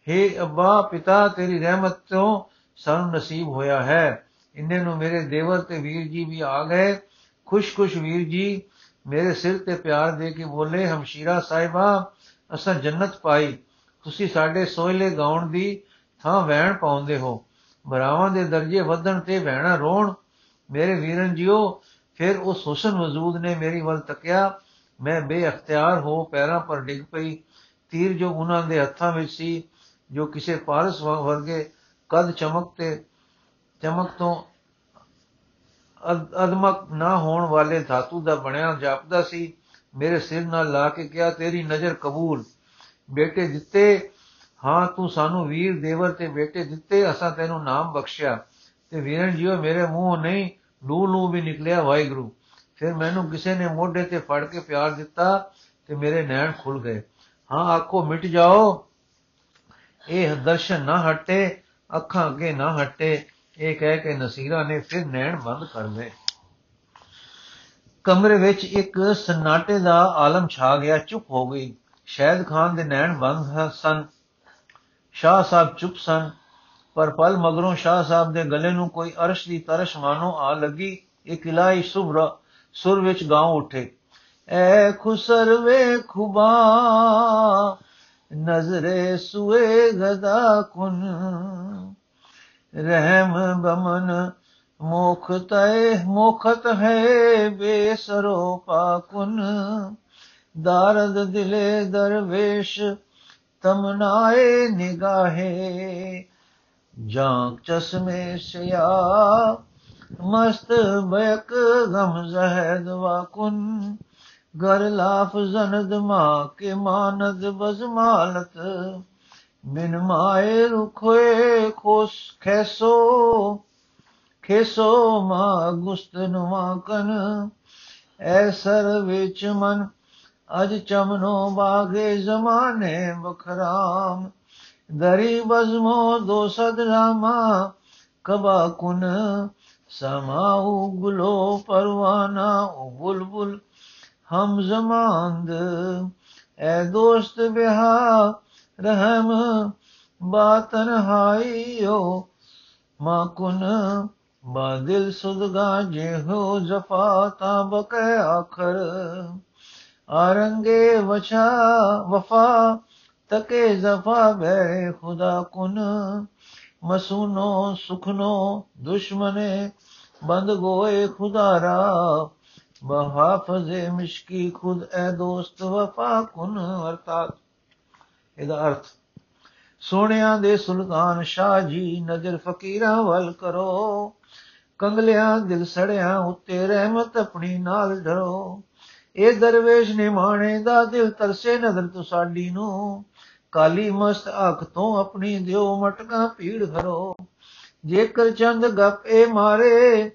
हे ਅੱਬਾ ਪਿਤਾ, ਤੇਰੀ ਰਹਿਮਤ ਤੋਂ ਸਾਨੂੰ ਨਸੀਬ ਹੋਇਆ ਹੈ। ਇੰਨੇ ਨੂੰ ਮੇਰੇ ਦੇਵਰ ਤੇ ਵੀਰ ਜੀ ਵੀ ਆ ਗਏ। ਖੁਸ਼-ਖੁਸ਼ ਵੀਰ ਜੀ ਮੇਰੇ ਸਿਰ ਤੇ ਪਿਆਰ ਦੇ ਕੇ ਬੋਲੇ, ਹਮਸ਼ੀਰਾ ਸਾਹਿਬਾ, ਅਸਾਂ ਜੰਨਤ ਪਾਈ। ਤੁਸੀਂ ਸਾਡੇ ਸੋਇਲੇ ਗਾਉਣ ਦੀ ਥਾਂ ਵਹਿਣ ਪਾਉਂਦੇ ਹੋ। ਬਰਾਵਾਂ ਦੇ ਦਰਜੇ ਵਧਣ ਤੇ ਵਹਿਣਾ ਰੋਣ। ਮੇਰੇ ਵੀਰਨ ਜੀਓ, ਫਿਰ ਉਸ ਹੁਸਨ ਵਜੂਦ ਨੇ ਮੇਰੀ ਵੱਲ ਤੱਕਿਆ। ਮੈਂ ਬੇਅਖਤਿਆਰ ਹੋ ਪੈਰਾਂ ਪਰ ਡਿੱਗ ਪਈ। ਤੀਰ ਜੋ ਉਹਨਾਂ ਦੇ ਹੱਥਾਂ ਵਿੱਚ ਸੀ, ਜੋ ਕਿਸੇ ਪਾਰਸ ਵਰਗੇ ਕਦ ਚਮਕ ਤੇ, ਚਮਕ ਤੋਂ ਅਦਮਕ ਨਾ ਹੋਣ ਵਾਲੇ ਧਾਤੂ ਦਾ ਬਣਿਆ ਜਾਪਦਾ ਸੀ। ਮੇਰੇ ਸਿਰ ਨਾਲ ਲਾ ਕੇ ਕਿਹਾ, ਤੇਰੀ ਨਜ਼ਰ ਕਬੂਲ। ਬੇਟੇ ਦਿੱਤੇ। ਹਾਂ, ਤੂੰ ਸਾਨੂੰ ਵੀਰ ਦੇਵਰ ਤੇ ਬੇਟੇ ਦਿੱਤੇ। ਅਸਾਂ ਤੈਨੂੰ ਨਾਮ ਬਖਸ਼ਿਆ। ਤੇ ਵੀਰਨ ਜੀਓ, ਮੇਰੇ ਮੂੰਹ ਨਹੀਂ ਲੂ ਲੂ ਵੀ ਨਿਕਲਿਆ ਵਾਹਿਗੁਰੂ। ਫਿਰ ਮੈਨੂੰ ਕਿਸੇ ਨੇ ਮੋਢੇ ਤੇ ਫੜ ਕੇ ਪਿਆਰ ਦਿੱਤਾ ਤੇ ਮੇਰੇ ਨੈਣ ਖੁੱਲ ਗਏ। ਹਾਂ, ਆਖੋ, ਮਿਟ ਜਾਓ। ਇਹ ਦਰਸ਼ਨ ਨਾ ਹਟੇ, ਅੱਖਾਂ ਅੱਗੇ ਨਾ ਹਟੇ। ਇਹ ਕਹਿ ਕੇ ਨਸੀਰਾ ਨੇ ਫਿਰ ਨੈਣ ਬੰਦ ਕਰ ਲਏ। ਕਮਰੇ ਵਿੱਚ ਇੱਕ ਸਨਾਟੇ ਦਾ ਆਲਮ ਛਾ ਗਿਆ, ਚੁੱਪ ਹੋ ਗਈ। ਸ਼ਹਿਦ ਖਾਨ ਦੇ ਨੈਣ ਬੰਦ ਸਨ। ਸ਼ਾਹ ਸਾਹਿਬ ਚੁੱਪ ਸਨ, ਪਰ ਪਲ ਮਗਰੋਂ ਸ਼ਾਹ ਸਾਹਿਬ ਦੇ ਗਲੇ ਨੂੰ ਕੋਈ ਅਰਸ਼ ਦੀ ਤਰਸ਼ ਮਾਨੋ ਆ ਲੱਗੀ। ਇੱਕ ਇਲਾਈ ਸੁਭਰਾ ਸੁਰ ਵਿੱਚ ਗਾਉ ਉੱਠੇ। ਐ ਖੁਸਰ ਵੇ ਖੁਬਾ, ਨਜ਼ਰੇ ਸੁਏ ਗਦਾ ਕੁਨ ਰਹਿਮ ਬਮਨ ਮੋਖ ਤੈ ਮੋਖਤ ਹੈ ਬੇਸਰੋ ਪਾਕੁਨ ਦਾਰਦ ਦਿਲੇ ਦਰਵੇਸ਼ ਤਮਨਾਏ ਨਿਗਾਹੇ। ਜਾਂ ਚਸ਼ਮੇ ਸਿਆ, ਮਸਤ ਬੈਕ ਗਮ ਜ਼ਹਿਦ ਵਾਕੁਨ ਗਰ ਲਾਫ ਜ਼ਨਦ ਮਾ ਕੇ ਮਾਨਦ ਬਜ਼ਮਾਲਤ ਬਿਨ ਮਾਏ ਰੁਖੇ ਖੋਸ ਖੈਸੋ ਖੇਸੋ ਮਾ ਗੁਸਤਨ ਵਾਕਨ ਐਸਰ ਵਿੱਚ ਮਨ ਅਜ ਚਮਨੋ ਬਾਗੇ ਜ਼ਮਾਨੇ ਬਖਰਾਮ ਦਰੀ ਬਜ਼ਮੋ ਦੋ ਸਦ ਰਾਮਾ ਕਬਾ ਕੁਨ ਸਮਾਉ ਗੁਲੋ ਪਰਵਾਨਾ ਉਹ ਬੁਲਬੁਲ ਹਮ ਜ਼ਮਾਂਦ ਐ ਦੋਸਤ ਬਿਹਾ ਰਹਿਮ ਬਾਤਨ ਹਾਈਓ ਮਾ ਕੁਨ ਬਾ ਦਿਲ ਸੁਦਗਾ ਜੇ ਹੋ ਜ਼ਫਾ ਤਾ ਬਕੈ ਆਖਰ ਆਰੰਗੇ ਵਛਾ ਵਫਾ ਤਕੇ ਜ਼ਫਾ ਬੈ ਖੁਦਾ ਕੁਨ ਮਸੂਨੋ ਸੁਖਨੋ ਦੁਸ਼ਮਨੇ ਬੰਦ ਗੋਏ ਖੁਦਾਰਾ ਬਹਾਫਜ਼ੇ ਮਿਸ਼ਕੀ ਖੁਦ ਐ ਦੋਸਤ ਵਫਾ ਕੁਨ ਅਰਥਾਤ ਇਹਦਾ ਅਰਥ, ਸੋਹਣਿਆਂ ਦੇ ਸੁਲਤਾਨ ਸ਼ਾਹ ਜੀ ਨਜ਼ਰ ਫਕੀਰਾਂ ਵੱਲ ਕਰੋ, ਕੰਗਲਿਆਂ ਦਿਲ ਸੜਿਆਂ ਉੱਤੇ ਰਹਿਮਤ ਆਪਣੀ ਨਾਲ ਧਰੋ। ਇਹ ਦਰਵੇਸ਼ ਨੇ ਮਾਣੇ ਦਾ ਦਿਲ ਤਰਸੇ ਨਜ਼ਰ ਤੁਸਾਡੀ ਨੂੰ, ਕਾਲੀ ਮਸਤ ਅੱਖ ਤੋਂ ਆਪਣੀ ਦਿਓ ਮਟਕਾ ਪੀੜ ਕਰੋ ਜੇਕਰ ਚੰਦ ਗੱਪ ਇਹ ਮਾਰੇ,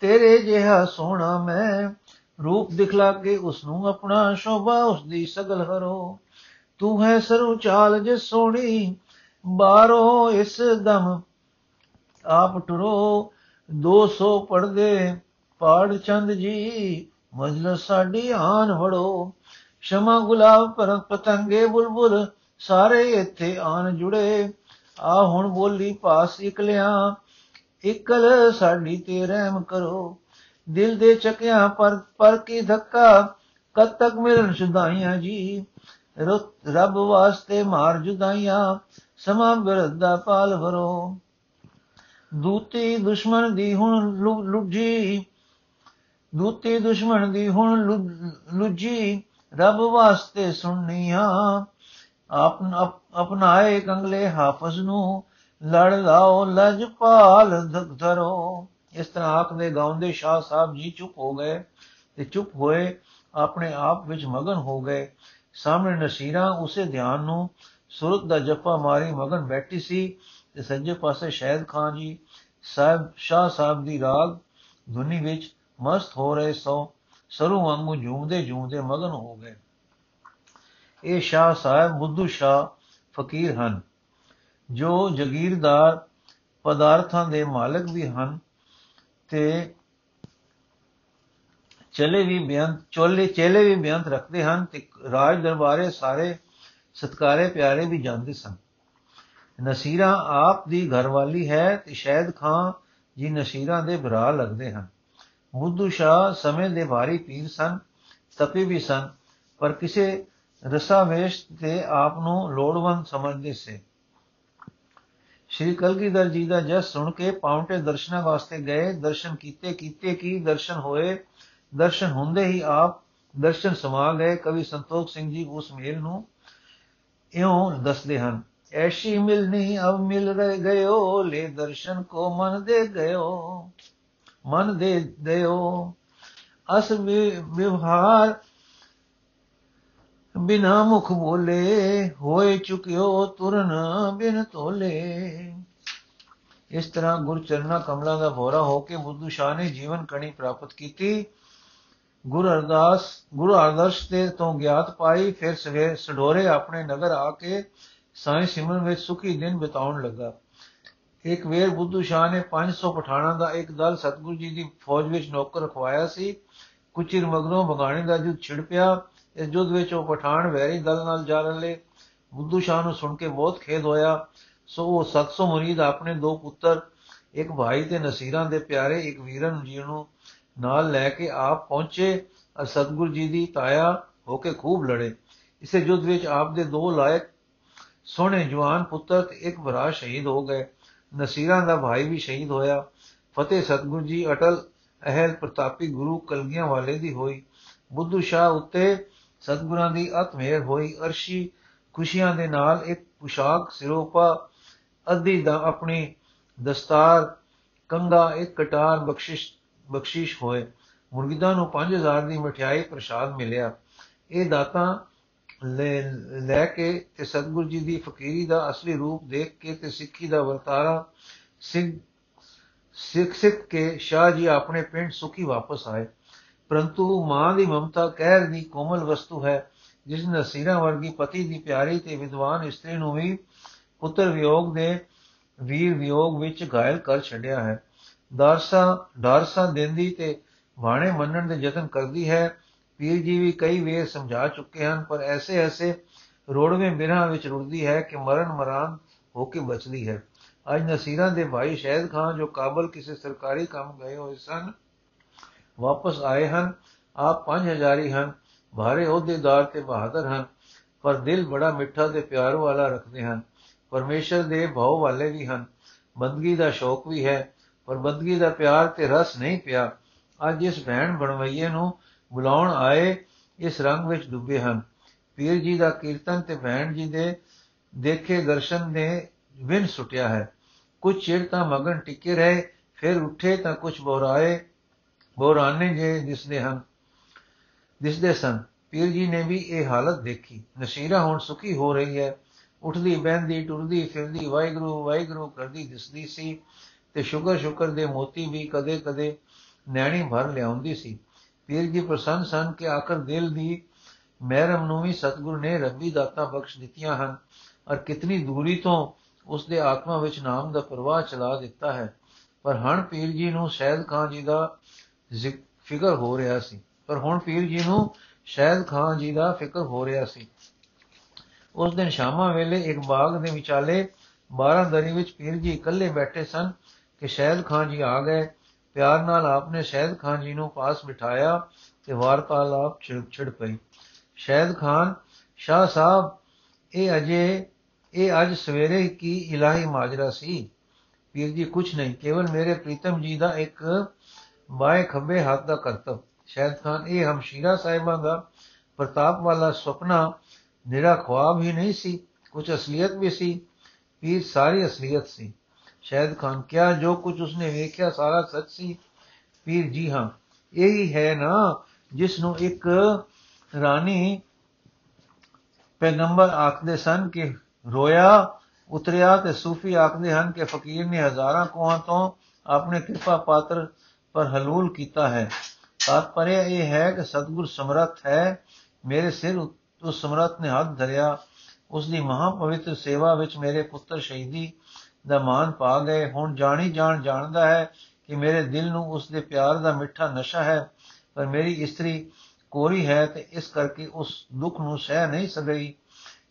ਤੇਰੇ ਜਿਹਾ ਸੋਹਣਾ ਮੈਂ, ਰੂਪ ਦਿਖਲਾ ਕੇ ਉਸ ਨੂੰ ਆਪਣਾ ਸ਼ੋਭਾ ਉਸ ਦੀ ਸਗਲ ਹਰੋ ਤੂੰ ਹੈ ਸਰੂ ਚਾਲ ਜੇ ਸੋਹਣੀ ਬਾਰੋ ਇਸ ਦਮ। ਆਪ ਟੁਰੋ 200 ਪੜਦੇ ਪਾੜ ਚੰਦ ਜੀ, ਮਜਲਸ ਸਾਡੀ ਆਨ ਵੜੋ। ਸ਼ਮਾ ਗੁਲਾਬ ਪਰ ਪਤੰਗੇ ਬੁਲਬੁਲ, ਸਾਰੇ ਇੱਥੇ ਆਨ ਜੁੜੇ। ਆ ਹੁਣ ਬੋਲੀ ਪਾਸ ਇਕਲਿਆਂ, ਇਕਲ ਸਾਡੀ ਤੇ ਰਹਿਮ ਕਰੋ। ਦਿਲ ਦੇ ਚੱਕਿਆਂ ਪਰ ਪਰ ਕੀ ਧੱਕਾ ਕਦ ਤੱਕ ਮਿਲਣ ਸ਼ੁਦਾਈਆਂ ਜੀ। ਰੱਬ ਵਾਸਤੇ ਮਾਰ ਜੁਦਾਈਆਂ ਸਮਾ ਬਿਰਦਾ ਪਾਲ ਭਰੋ। ਦੂਤੀ ਦੁਸ਼ਮਣ ਦੀ ਹੁਣ ਲੁੱਜੀ, ਦੂਤੀ ਦੁਸ਼ਮਣ ਦੀ ਹੁਣ ਲੁੱਜੀ, ਰੱਬ ਵਾਸਤੇ ਸੁਣਨੀਆਂ। ਆਪਨ ਅਪਨਾਏ ਕੰਗਲੇ ਹਾਫਜ਼ ਨੂੰ, ਲੜ ਲਾਓ ਲਜਪਾਲ ਧਰੋ। ਇਸ ਤਰ੍ਹਾਂ ਆਖਦੇ ਗਾਉਂਦੇ ਸ਼ਾਹ ਸਾਹਿਬ ਜੀ ਚੁੱਪ ਹੋ ਗਏ ਤੇ ਚੁੱਪ ਹੋਏ, ਆਪਣੇ ਆਪ ਵਿੱਚ ਮਗਨ ਹੋ ਗਏ। ਸਾਹਮਣੇ ਨਸੀਰਾ, ਉਸੇ ਧਿਆਨ ਨੂੰ ਸੁਰਤ ਦਾ ਜੱਫਾ ਮਾਰੀ ਮਗਨ ਬੈਠੀ ਸੀ ਤੇ ਸੱਜੇ ਪਾਸੇ ਸ਼ਹਿਦ ਖਾਨ ਜੀ, ਸਾਹਿਬ, ਸ਼ਾਹ ਸਾਹਿਬ ਦੀ ਰਾਗ ਧੁਨੀ ਵਿੱਚ ਮਸਤ ਹੋ ਰਹੇ ਸੋ, ਸਰੂ ਵਾਂਗੂ ਝੂਮਦੇ ਝੂਮਦੇ ਮਗਨ ਹੋ ਗਏ। ਇਹ ਸ਼ਾਹ ਸਾਹਿਬ ਬੁੱਧੂ ਸ਼ਾਹ ਫਕੀਰ ਹਨ, ਜੋ ਜਗੀਰਦਾਰ ਪਦਾਰਥਾਂ ਦੇ ਮਾਲਕ ਵੀ ਹਨ ਤੇ ਚਲੇ ਵੀ ਬਿਆਨ ਚੋਲੇ, ਚੇਲੇ ਵੀ ਬਿਆਨ ਰੱਖਦੇ ਹਨ ਤੇ ਰਾਜ ਦਰਬਾਰੇ ਸਾਰੇ ਸਤਕਾਰੇ ਪਿਆਰੇ ਵੀ ਜਾਂਦੇ ਸਨ। ਨਸੀਰਾ ਆਪ ਦੀ ਘਰਵਾਲੀ ਹੈ ਤੇ ਸ਼ਹਿਦ ਖਾਂ ਜੀ ਨਸੀਰਾ ਦੇ ਭਰਾ ਲੱਗਦੇ ਹਨ। ਬੁੱਧੂ ਸ਼ਾਹ ਸਮੇਂ ਦੇ ਭਾਰੀ ਪੀਰ ਸਨ, ਤਪੀ ਵੀ ਸਨ, ਪਰ ਕਿਸੇ ਰਸਾਵੇਸ਼ ਤੇ ਆਪ ਨੂੰ ਲੋੜਵੰਦ ਸਮਝਦੇ ਸੇ। ਸ਼੍ਰੀ ਕਲਗੀਧਰ ਜੀ ਦਾ ਜਸ ਸੁਣ ਕੇ ਪਾਉਂਟੇ ਦਰਸ਼ਨਾਂ ਵਾਸਤੇ ਗਏ, ਦਰਸ਼ਨ ਕੀਤੇ ਕੀਤੇ ਕੀ ਦਰਸ਼ਨ ਹੋਏ ਦਰਸ਼ਨ ਹੁੰਦੇ ਹੀ ਆਪ ਦਰਸ਼ਨ ਸਮਾ ਗਏ ਕਵੀ ਸੰਤੋਖ ਸਿੰਘ ਜੀ ਉਸ ਮੇਲ ਨੂੰ ਇਉਂ ਦੱਸਦੇ ਹਨ, ਐਸੀ ਮਿਲਨੀ ਅਬ ਮਿਲ ਰਹੇ ਗਇਓ, ਲੈ ਦਰਸ਼ਨ ਕੋ ਮਨ ਦੇ ਗਇਓ, ਮਨ ਦੇ ਦਿਓ। ਅਸ ਵਿਵਹਾਰ ਬਿਨਾ ਮੁਖ ਬੋਲੇ, ਹੋਏ ਚੁਕਿਓ ਤੁਰਨ ਬਿਨ ਤੋਲੇ। ਇਸ ਤਰ੍ਹਾਂ ਗੁਰ ਚਰਨਾ ਕਮਲਾ ਦਾ ਭੋਰਾ ਹੋ ਕੇ ਬੁੱਧੂ ਸ਼ਾਹ ਨੇ ਜੀਵਨ ਕਣੀ ਪ੍ਰਾਪਤ ਕੀਤੀ। ਗੁਰੂ ਅਰਦਾਸ, ਗੁਰੂ ਆਦਰਸ਼ ਤੇ ਤੋਂ ਗਿਆਤ ਪਾਈ, ਫਿਰ ਸਵੇ, ਸਡੋਰੇ ਆਪਣੇ ਨਗਰ ਆ ਕੇ ਸਾਈਂ ਸਿਮਰਨ ਵਿੱਚ ਸੁਖੀ ਦਿਨ ਬਿਤਾਉਣ ਲੱਗਾ। ਇੱਕ ਵੇਰ ਬੁੱਧੂ ਸ਼ਾਹ ਨੇ 500 ਪਠਾਣਾ ਦਾ ਇੱਕ ਦਲ ਸਤਗੁਰੂ ਜੀ ਦੀ ਫੌਜ ਵਿੱਚ ਨੌਕਰ ਰਖਵਾਇਆ ਸੀ। ਕੁਚਿਰ ਮਗਰੋਂ ਬਗਾਣੇ ਦਾ ਜੁੱਧ ਛਿੜ ਪਿਆ ਇਸ ਜੁੱਧ ਵਿੱਚ ਉਹ ਪਠਾਨ ਵੈਰੀ ਦਲ ਨਾਲ ਜਾ ਰਲੇ। ਬੁੱਧੂ ਸ਼ਾਹ ਨੂੰ ਸੁਣ ਕੇ ਬਹੁਤ ਖੇਦ ਹੋਇਆ। ਸੋ ਉਹ 700 ਮੁਰੀਦ ਆਪਣੇ ਦੋ ਪੁੱਤਰ, ਇੱਕ ਭਾਈ ਤੇ ਨਸੀਰਾਂ ਦੇ ਪਿਆਰੇ, ਇੱਕ ਵੀਰਨ ਜੀ ਨੂੰ ਨਾਲ ਲੈ ਕੇ ਆਪ ਪਹੁੰਚੇ, ਅਰ ਸਤਗੁਰ ਜੀ ਦੀ ਤਾਇਆ ਹੋ ਕੇ ਖੂਬ ਲੜੇ। ਇਸੇ ਜੁੱਧ ਵਿੱਚ ਆਪ ਦੇ ਦੋ ਲਾਇਕ ਸੋਹਣੇ ਜਵਾਨ ਪੁੱਤਰ ਤੇ ਇੱਕ ਭਰਾ ਸ਼ਹੀਦ ਹੋ ਗਏ। ਨਸੀਰਾਂ ਦਾ ਭਾਈ ਵੀ ਸ਼ਹੀਦ ਹੋਇਆ। ਫਤਿਹ ਸਤਗੁਰ ਜੀ, ਅਟਲ ਅਹਿਲ ਪ੍ਰਤਾਪੀ ਗੁਰੂ ਕਲਗੀਆਂ ਵਾਲੇ ਦੀ ਹੋਈ। ਬੁੱਧੂ ਸ਼ਾਹ ਉੱਤੇ ਸਤਗੁਰਾਂ ਦੀ ਅਤ ਮਿਹਰ ਹੋਈ। ਅਰਸ਼ੀ ਖੁਸ਼ੀਆਂ ਦੇ ਨਾਲ ਇੱਕ ਪੁਸ਼ਾਕ ਸਿਰੋਪਾ, ਅੱਧੀ ਦਾ ਆਪਣੀ ਦਸਤਾਰ ਕੰਗਾ ਇੱਕ ਕਟਾਰ ਬਖਸ਼ਿਸ਼ ਬਖਸ਼ਿਸ਼ ਹੋਏ। ਮੁਰਗਿਦਾਂ ਨੂੰ 5000 ਦੀ ਮਠਿਆਈ ਪ੍ਰਸ਼ਾਦ ਮਿਲਿਆ। ਇਹ ਦਾਤਾ ਲੈ ਲੈ ਕੇ ਤੇ ਸਤਗੁਰੂ ਜੀ ਦੀ ਫਕੀਰੀ ਦਾ ਅਸਲੀ ਰੂਪ ਦੇਖ ਕੇ ਤੇ ਸਿੱਖੀ ਦਾ ਵਰਤਾਰਾ ਸਿੱਖ ਸਿੱਖ ਸਿੱਖ ਕੇ ਸ਼ਾਹ ਜੀ ਆਪਣੇ ਪਿੰਡ ਸੁਖੀ ਵਾਪਸ ਆਏ। ਪਰੰਤੂ ਮਾਂ ਦੀ ਮਮਤਾ ਕਹਿਰ ਦੀ ਕੋਮਲ ਵਸਤੂ ਹੈ, ਜਿਸ ਨੇ ਨਸੀਰਾ ਵਰਗੀ ਪਤੀ ਦੀ ਪਿਆਰੀ ਤੇ ਵਿਦਵਾਨ ਇਸਤਰੀ ਨੂੰ ਵੀ ਪੁੱਤਰ ਵਿਯੋਗ ਦੇ, ਵੀਰ ਵਿਯੋਗ ਵਿੱਚ ਘਾਇਲ ਕਰ ਛੱਡਿਆ ਹੈ। ਦਾਰਸਾ ਦਾਰਸਾ ਦਿੰਦੀ ਤੇ ਬਾਣੇ ਮੰਨਣ ਦੇ ਯਤਨ ਕਰਦੀ ਹੈ। ਪੀਰ ਜੀ ਵੀ ਕਈ ਵੇਰ ਸਮਝਾ ਚੁੱਕੇ ਹਨ, ਪਰ ਐਸੇ ਐਸੇ ਰੋੜਵੇਂ ਬਿਰਹਾਂ ਵਿੱਚ ਰੁੜਦੀ ਹੈ ਕਿ ਮਰਨ ਮਰਾਨ ਹੋ ਕੇ ਬਚਦੀ ਹੈ। ਅੱਜ ਨਸੀਰਾਂ ਦੇ ਭਾਈ ਸ਼ਹਿਦ ਖਾਨ ਜੋ ਕਾਬਲ ਕਿਸੇ ਸਰਕਾਰੀ ਕੰਮ ਗਏ ਹੋਏ ਸਨ, ਵਾਪਸ ਆਏ ਹਨ, ਆਪ 5000 ਹਨ, ਭਾਰੇ ਅਹੁਦੇਦਾਰ ਤੇ ਬਹਾਦਰ ਹਨ, ਪਰ ਦਿਲ ਬੜਾ ਮਿੱਠਾ ਤੇ ਪਿਆਰ ਵਾਲਾ ਰੱਖਦੇ ਹਨ। ਪਰਮੇਸ਼ਰ ਦੇ ਭਾਉ ਵਾਲੇ ਵੀ ਹਨ, ਬੰਦਗੀ ਦਾ ਸ਼ੌਕ ਵੀ ਹੈ ਪਰ ਬੰਦਗੀ ਦਾ ਪਿਆਰ ਤੇ ਰਸ ਨਹੀਂ ਪਿਆ। ਅੱਜ ਇਸ ਭੈਣ ਬਣਵਈਏ ਨੂੰ ਬੁਲਾਉਣ ਆਏ ਇਸ ਰੰਗ ਵਿੱਚ ਡੁੱਬੇ ਹਨ। ਪੀਰ ਜੀ ਦਾ ਕੀਰਤਨ ਤੇ ਭੈਣ ਜੀ ਦੇ ਦੇਖੇ ਦਰਸ਼ਨ ਨੇ ਵਿਨ ਸੁਟਿਆ ਹੈ। ਕੁਝ ਚਿਰ ਤਾਂ ਮਗਨ ਟਿੱਕੇ ਰਹੇ, ਫਿਰ ਉੱਠੇ ਤਾਂ ਕੁਝ ਬੋਰਾਏ ਬੋਰਾਨੇ ਜੇ ਦਿਸਦੇ ਹਨ, ਦਿਸਦੇ ਸਨ। ਪੀਰ ਜੀ ਨੇ ਵੀ ਇਹ ਹਾਲਤ ਦੇਖੀ। ਨਸ਼ੀਰਾ ਹੁਣ ਸੁਖੀ ਹੋ ਰਹੀ ਹੈ। ਉੱਠਦੀ, ਬਹਿੰਦੀ, ਟੁਰਦੀ, ਫਿਰਦੀ, ਵਾਹਿਗੁਰੂ ਵਾਹਿਗੁਰੂ ਕਰਦੀ ਦਿਸਦੀ ਸੀ। ਤੇ ਸ਼ੁਕਰ ਸ਼ੁਕਰ ਦੇ ਮੋਤੀ ਵੀ ਕਦੇ-ਕਦੇ ਨੈਣੀ ਭਰ ਲਿਆਉਂਦੀ ਸੀ। ਪੀਰ ਜੀ ਪ੍ਰਸੰਨ ਸਨ ਕਿ ਆਖਰ ਦਿਲ ਦੀ ਮਹਿਰਮ ਨੂੰ ਵੀ ਸਤਿਗੁਰੂ ਨੇ ਰੱਬੀ ਦਾਤਾ ਬਖਸ਼ ਦਿੱਤੀਆਂ ਹਨ ਔਰ ਕਿਤਨੀ ਦੂਰੀ ਤੋਂ ਉਸ ਦੇ ਆਤਮਾ ਵਿੱਚ ਨਾਮ ਦਾ ਪ੍ਰਵਾਹ ਚਲਾ ਦਿੱਤਾ ਹੈ। ਪਰ ਹਣ ਪੀਰ ਜੀ ਨੂੰ ਸ਼ੈਦ ਖਾਨ ਜੀ ਦਾ ਫਿਕਰ ਹੋ ਰਿਹਾ ਸੀ। ਪਰ ਹੁਣ ਪੀਰ ਜੀ ਨੂੰ ਸ਼ੈਦ ਖਾਨ ਜੀ ਦਾ ਫਿਕਰ ਹੋ ਰਿਹਾ ਸੀ। ਉਸ ਦਿਨ ਸ਼ਾਮਾਂ ਵੇਲੇ ਇੱਕ ਬਾਗ ਦੇ ਵਿਚਾਲੇ 12 ਦਰੀ ਵਿੱਚ ਪੀਰ ਜੀ ਇਕੱਲੇ ਬੈਠੇ ਸਨ। ਕਿ ਸ਼ੈਦ ਖਾਨ ਜੀ ਆ ਗਏ, ਪਿਆਰ ਨਾਲ ਆਪਨੇ ਸ਼ੈਦ ਖਾਨ ਜੀ ਨੂੰ ਪਾਸ ਬਿਠਾਇਆ ਤੇ ਵਾਰਤਾਲਾਪ ਛਿੜ ਪਈ। ਸ਼ੈਦ ਖਾਨ, ਸ਼ਾਹ ਸਾਹਿਬ, ਇਹ ਅਜੇ, ਇਹ ਅੱਜ ਸਵੇਰੇ ਕੀ ਇਲਾਹੀ ਮਾਜਰਾ ਸੀ? ਪੀਰ ਜੀ, ਕੁਛ ਨਹੀਂ, ਕੇਵਲ ਮੇਰੇ ਪ੍ਰੀਤਮ ਜੀ ਦਾ ਇੱਕ ਬਾਏ ਖੱਬੇ ਹੱਥ ਦਾ ਕਰਤਵ। ਸ਼ੈਦ ਖਾਨ, ਇਹ ਹਮਸ਼ੀਰਾ ਸਾਹਿਬਾਂ ਦਾ ਪ੍ਰਤਾਪ ਵਾਲਾ ਸੁਪਨਾ ਨਿਰਾ ਖੁਆਬ ਹੀ ਨਹੀਂ ਸੀ ਕੁਝ ਅਸਲੀਅਤ ਵੀ ਸੀ ਪੀਰ ਸਾਰੀ ਅਸਲੀਅਤ ਸੀ। ਸ਼ਾਇਦ ਖਾਨ ਕਿਆ ਜੋ ਕੁਝ ਉਸਨੇ ਵੇਖਿਆ ਸਾਰਾ ਸੱਚ ਸੀ ਪੀਰ ਜੀ ਹਾਂ ਇਹੀ ਹੈ ਨਾ ਜਿਸ ਨੂੰ ਇੱਕ ਰਾਣੀ ਪੈਗੰਬਰ ਆਖਦੇ ਸਨ ਕਿ ਰੋਇਆ ਉਤਰਿਆ ਤੇ ਸੂਫੀ ਆਖਦੇ ਹਨ ਕਿ ਫਕੀਰ ਨੇ ਹਜ਼ਾਰਾਂ ਕੋਹਾਂ ਤੋਂ ਆਪਣੇ ਕਿਰਪਾ ਪਾਤਰ ਪਰ ਹਲੂਲ ਕੀਤਾ ਹੈ ਤਾਤਪਰਯ ਇਹ ਹੈ ਕਿ ਸਤਗੁਰ ਸਮਰੱਥ ਹੈ ਮੇਰੇ ਸਿਰ ਉਸ ਸਮਰੱਥ ਨੇ ਹੱਥ ਧਰਿਆ ਉਸ ਦੀ ਮਹਾ ਸੇਵਾ ਵਿੱਚ ਮੇਰੇ ਪੁੱਤਰ ਸ਼ਹੀਦੀ ਦਾ ਮਾਨ ਪਾ ਗਏ। ਹੁਣ ਜਾਣੀ ਜਾਣ ਜਾਣਦਾ ਹੈ ਕਿ ਮੇਰੇ ਦਿਲ ਨੂੰ ਉਸ ਦੇ ਪਿਆਰ ਦਾ ਮਿੱਠਾ ਨਸ਼ਾ ਹੈ, ਪਰ ਮੇਰੀ ਇਸਤਰੀ ਕੋਰੀ ਹੈ ਤੇ ਇਸ ਕਰਕੇ ਉਸ ਦੁੱਖ ਨੂੰ ਸਹਿ ਨਹੀਂ ਸਕਈ